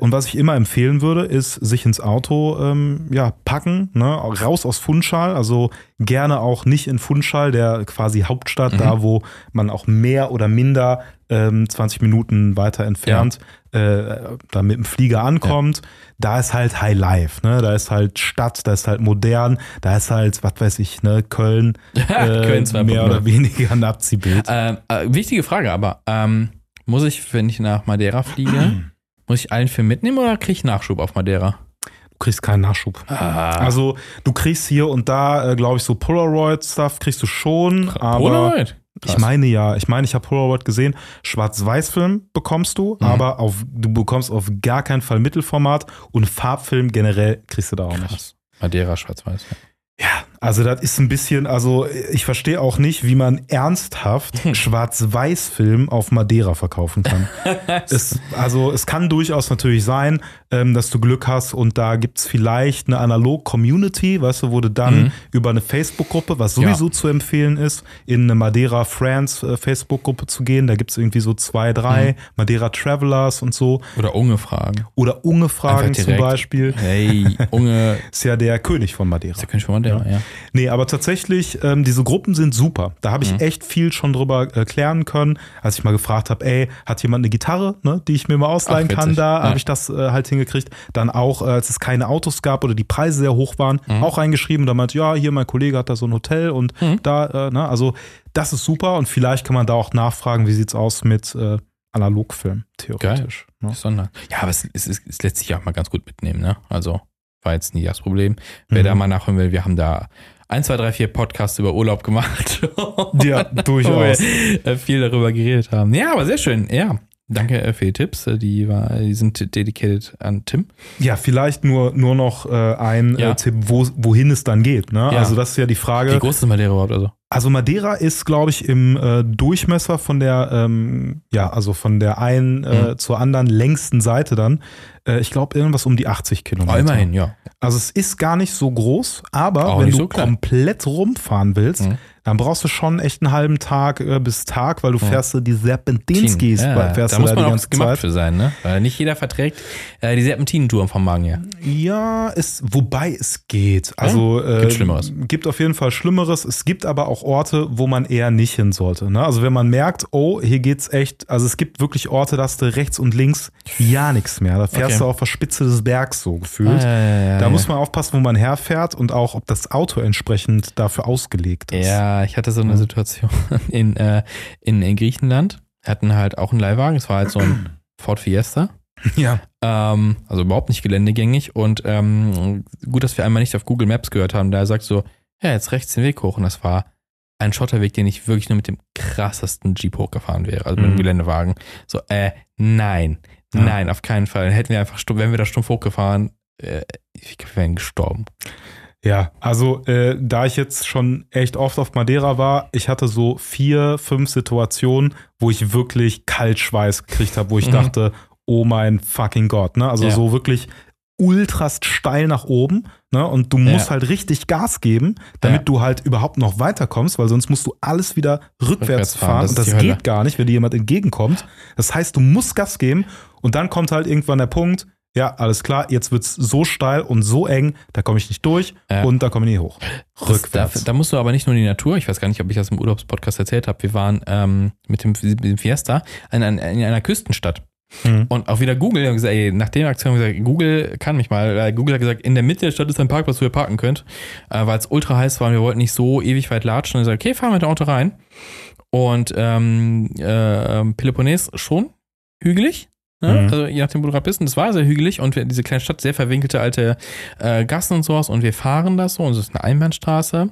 Und was ich immer empfehlen würde, ist sich ins Auto ähm, ja, packen, ne? raus aus Funchal, also gerne auch nicht in Funchal, der quasi Hauptstadt, Mhm. da wo man auch mehr oder minder ähm, 20 Minuten weiter entfernt äh, da mit dem Flieger ankommt. Da ist halt High Life, ne? da ist halt Stadt, da ist halt modern, da ist halt, was weiß ich, ne? Köln, äh, Köln 2.0. mehr oder weniger ein Abziehbild. Ähm, äh, wichtige Frage, aber ähm, muss ich, wenn ich nach Madeira fliege, muss ich allen Film mitnehmen oder kriege ich Nachschub auf Madeira? Du kriegst keinen Nachschub. Ah, Also du kriegst hier und da, äh, glaube ich, so Polaroid-Stuff kriegst du schon, aber Polaroid? Krass. ich meine ja, ich meine, ich habe Polaroid gesehen. Schwarz-Weiß-Film bekommst du, Mhm. aber auf, du bekommst auf gar keinen Fall Mittelformat und Farbfilm generell kriegst du da auch nicht. Krass. Madeira schwarz-weiß. Ja, also das ist ein bisschen, also ich verstehe auch nicht, wie man ernsthaft Schwarz-Weiß-Film auf Madeira verkaufen kann. es, also es kann durchaus natürlich sein, ähm, dass du Glück hast und da gibt es vielleicht eine Analog-Community, weißt du, wo du dann Mhm. über eine Facebook-Gruppe, was sowieso zu empfehlen ist, in eine Madeira Friends äh, Facebook-Gruppe zu gehen. Da gibt es irgendwie so zwei, drei Mhm. Madeira Travelers und so. Oder Unge fragen. Oder Unge-Fragen zum. Beispiel. Hey, Unge, Ist ja der König von Madeira. da könnte ich von Madeira, ja. Nee, aber tatsächlich, ähm, diese Gruppen sind super. Da habe ich Mhm. echt viel schon drüber äh, klären können, als ich mal gefragt habe, ey, hat jemand eine Gitarre, ne, die ich mir mal ausleihen Ach, kann? Da Ja. habe ich das äh, halt hingekriegt. Dann auch, äh, als es keine Autos gab oder die Preise sehr hoch waren, Mhm. auch reingeschrieben. Da meinte, ja, hier mein Kollege hat da so ein Hotel und Mhm. da, äh, ne, also das ist super und vielleicht kann man da auch nachfragen, wie sieht's aus mit äh, Analogfilm, theoretisch. Ne? Sondern, ja, aber es, es, es, es lässt sich ja auch mal ganz gut mitnehmen, ne? Also war jetzt nie das Problem. Wer Mhm. da mal nachhören will, wir haben da 1, 2, 3, 4 Podcasts über Urlaub gemacht. Ja, durchaus. Wo wir, äh, viel darüber geredet haben. Ja, aber sehr schön. Ja. Danke äh, für die Tipps. Äh, Die, war, die sind dedicated an Tim. Ja, vielleicht nur, nur noch ein Ja. Tipp, wo, wohin es dann geht. Ne? Ja. Also das ist ja die Frage. Wie groß ist Madeira überhaupt? Also? Also Madeira ist, glaube ich, im äh, Durchmesser von der, ähm, ja, also von der einen äh, Mhm. zur anderen längsten Seite dann, äh, ich glaube, irgendwas um die 80 Kilometer. Oh, immerhin, ja. Also es ist gar nicht so groß, aber Auch wenn du so komplett rumfahren willst, Mhm. dann brauchst du schon echt einen halben Tag äh, bis Tag, weil du Mhm. fährst du die Serpentinskis, ja, fährst da muss man auch gemacht Zeit. für sein, ne? Weil nicht jeder verträgt äh, die Serpentinentouren vom Magen her. Ja, es, wobei es geht. Also äh, Gibt Schlimmeres. Gibt auf jeden Fall Schlimmeres. Es gibt aber auch Orte, wo man eher nicht hin sollte. Ne? Also wenn man merkt, oh, hier geht's echt, also es gibt wirklich Orte, da hast du rechts und links ja nichts mehr. Da fährst Okay. du auf der Spitze des Bergs so gefühlt. Ah, ja, ja, da ja. muss man aufpassen, wo man herfährt und auch, ob das Auto entsprechend dafür ausgelegt ist. Ja, ich hatte so eine. Situation in, äh, in, in Griechenland. Wir hatten halt auch einen Leihwagen. Es war halt so ein Ford Fiesta. Ja. Ähm, also überhaupt nicht geländegängig. Und ähm, gut, dass wir einmal nicht auf Google Maps gehört haben. Da sagt so, ja, jetzt rechts den Weg hoch. Und das war ein Schotterweg, den ich wirklich nur mit dem krassesten Jeep hochgefahren wäre. Also mit dem Mhm. Geländewagen. So, äh, nein. Ja. Nein, auf keinen Fall. Hätten wir einfach wären wir da stumpf hochgefahren, äh, ich glaube, wir wären gestorben. Ja, also äh, da ich jetzt schon echt oft auf Madeira war, ich hatte so vier, fünf Situationen, wo ich wirklich Kaltschweiß gekriegt habe, wo ich Mhm. dachte, oh mein fucking Gott, ne? Also Ja. so wirklich ultrast steil nach oben, ne? Und du musst Ja. halt richtig Gas geben, damit Ja. du halt überhaupt noch weiterkommst, weil sonst musst du alles wieder rückwärts, Rückwärts fahren, das und das die Hölle. geht gar nicht, wenn dir jemand entgegenkommt. Das heißt, du musst Gas geben und dann kommt halt irgendwann der Punkt, ja, alles klar, jetzt wird's so steil und so eng, da komme ich nicht durch Ja. und da komme ich nicht hoch. Das, da, da musst du aber nicht nur in die Natur, ich weiß gar nicht, ob ich das im Urlaubspodcast erzählt habe, wir waren ähm, mit, dem, mit dem Fiesta in, in einer Küstenstadt. Mhm. Und auch wieder Google, haben gesagt, ey, nach der Aktion haben wir gesagt, Google kann mich mal. Weil Google hat gesagt, in der Mitte der Stadt ist ein Parkplatz, wo ihr parken könnt, äh, weil es ultra heiß war und wir wollten nicht so ewig weit latschen. Und ich gesagt, okay, fahren wir mit dem Auto rein. Und ähm, äh, Peloponnes schon hügelig. Ne? Mhm. Also je nachdem, wo du gerade bist. Und es war sehr hügelig und wir, diese kleine Stadt, sehr verwinkelte alte äh, Gassen und sowas. Und wir fahren das so und es ist eine Einbahnstraße.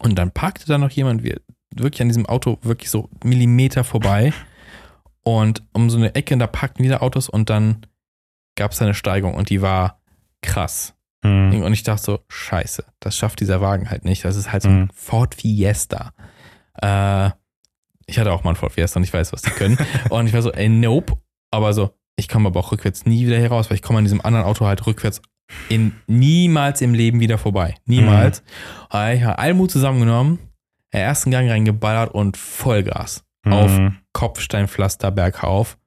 Und dann parkte da noch jemand, wir wirklich an diesem Auto wirklich so Millimeter vorbei. Und um so eine Ecke, da parkten wieder Autos und dann gab es eine Steigung und die war krass. Mhm. Und ich dachte so, scheiße, das schafft dieser Wagen halt nicht. Das ist halt so Mhm. ein Ford Fiesta. Äh, ich hatte auch mal einen Ford Fiesta und ich weiß, was die können. und ich war so, ey, nope. Aber so, ich komme aber auch rückwärts nie wieder hier raus, weil ich komme an diesem anderen Auto halt rückwärts in niemals im Leben wieder vorbei. Niemals. Aber Ich habe Almut zusammengenommen, den ersten Gang reingeballert und Vollgas. Auf Mhm. Kopfsteinpflaster bergauf.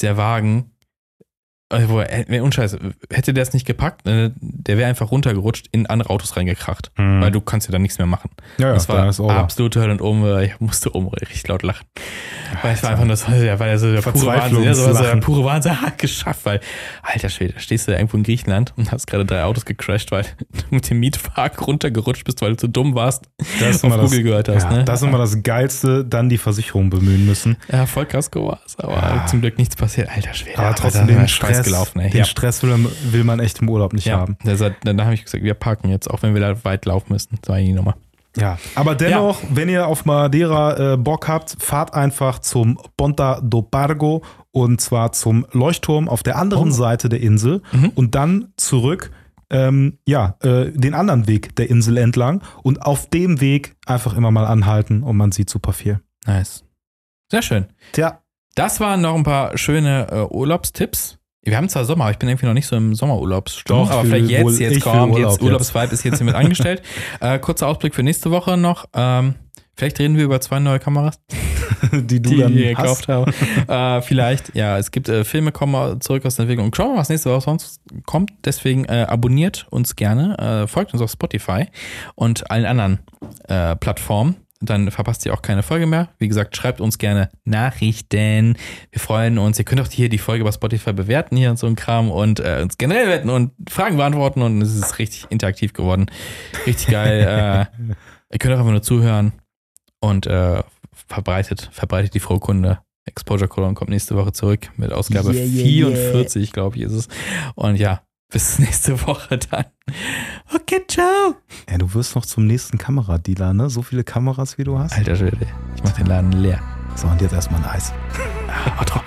Der Wagen, also, äh, unscheiß, hätte der es nicht gepackt, äh, der wäre einfach runtergerutscht, in andere Autos reingekracht. Mhm. Weil du kannst ja da nichts mehr machen. ja, ja, das dann war ist absolute Hölle und oben, ich musste oben richtig laut lachen. Weil es war einfach nur so, ja, weil so der pure Wahnsinn, ja, so, so der pure Wahnsinn hat geschafft, weil, alter Schwede, da stehst du da irgendwo in Griechenland und hast gerade drei Autos gecrashed, weil du mit dem Mietwagen runtergerutscht bist, weil du zu dumm warst, Das auf immer das, Google gehört hast. ja, ne? das ist immer das Geilste, dann die Versicherung bemühen müssen. Ja, voll krass war aber Ja. zum Glück nichts passiert. Alter Schwede, Aber trotzdem den Schweiß Stress, gelaufen, ey. den Ja. Stress will, will man echt im Urlaub nicht Ja, haben. deshalb, dann, habe ich gesagt, wir parken jetzt, auch wenn wir da weit laufen müssen. Das war die Nummer. Ja, aber dennoch, wenn ihr auf Madeira äh, Bock habt, fahrt einfach zum Ponta do Pargo und zwar zum Leuchtturm auf der anderen Oh. Seite der Insel Mhm. und dann zurück, ähm, ja, äh, den anderen Weg der Insel entlang und auf dem Weg einfach immer mal anhalten und man sieht super viel. Nice. Sehr schön. Tja, Das waren noch ein paar schöne äh, Urlaubstipps. Wir haben zwar Sommer, aber ich bin irgendwie noch nicht so im Sommerurlaubsstimmung. Doch, Aber ich vielleicht jetzt, jetzt kommt, Urlaub jetzt jetzt. Urlaubsvibe ist jetzt hiermit angestellt. Äh, kurzer Ausblick für nächste Woche noch. Ähm, vielleicht reden wir über zwei neue Kameras, die du die dann hast. gekauft habe. äh, vielleicht, ja, es gibt äh, Filme, kommen zurück aus der Entwicklung. Schauen wir mal, was nächste Woche sonst kommt. Deswegen äh, abonniert uns gerne, äh, folgt uns auf Spotify und allen anderen äh, Plattformen. Dann verpasst ihr auch keine Folge mehr. Wie gesagt, schreibt uns gerne Nachrichten. Wir freuen uns. Ihr könnt auch hier die Folge bei Spotify bewerten hier und so ein Kram und äh, uns generell wetten und Fragen beantworten. Und es ist richtig interaktiv geworden. Richtig geil. äh, ihr könnt auch einfach nur zuhören und äh, verbreitet, verbreitet die frohe Kunde. Exposure Colon kommt nächste Woche zurück mit Ausgabe Yeah, yeah, yeah. 44, glaube ich, ist es. Und ja, bis nächste Woche dann. Okay, ciao. Ja, du wirst noch zum nächsten Kameradealer, ne? So viele Kameras, wie du hast. Alter Schwede, ich mach den Laden leer. So, und jetzt erstmal ein Eis. Drauf.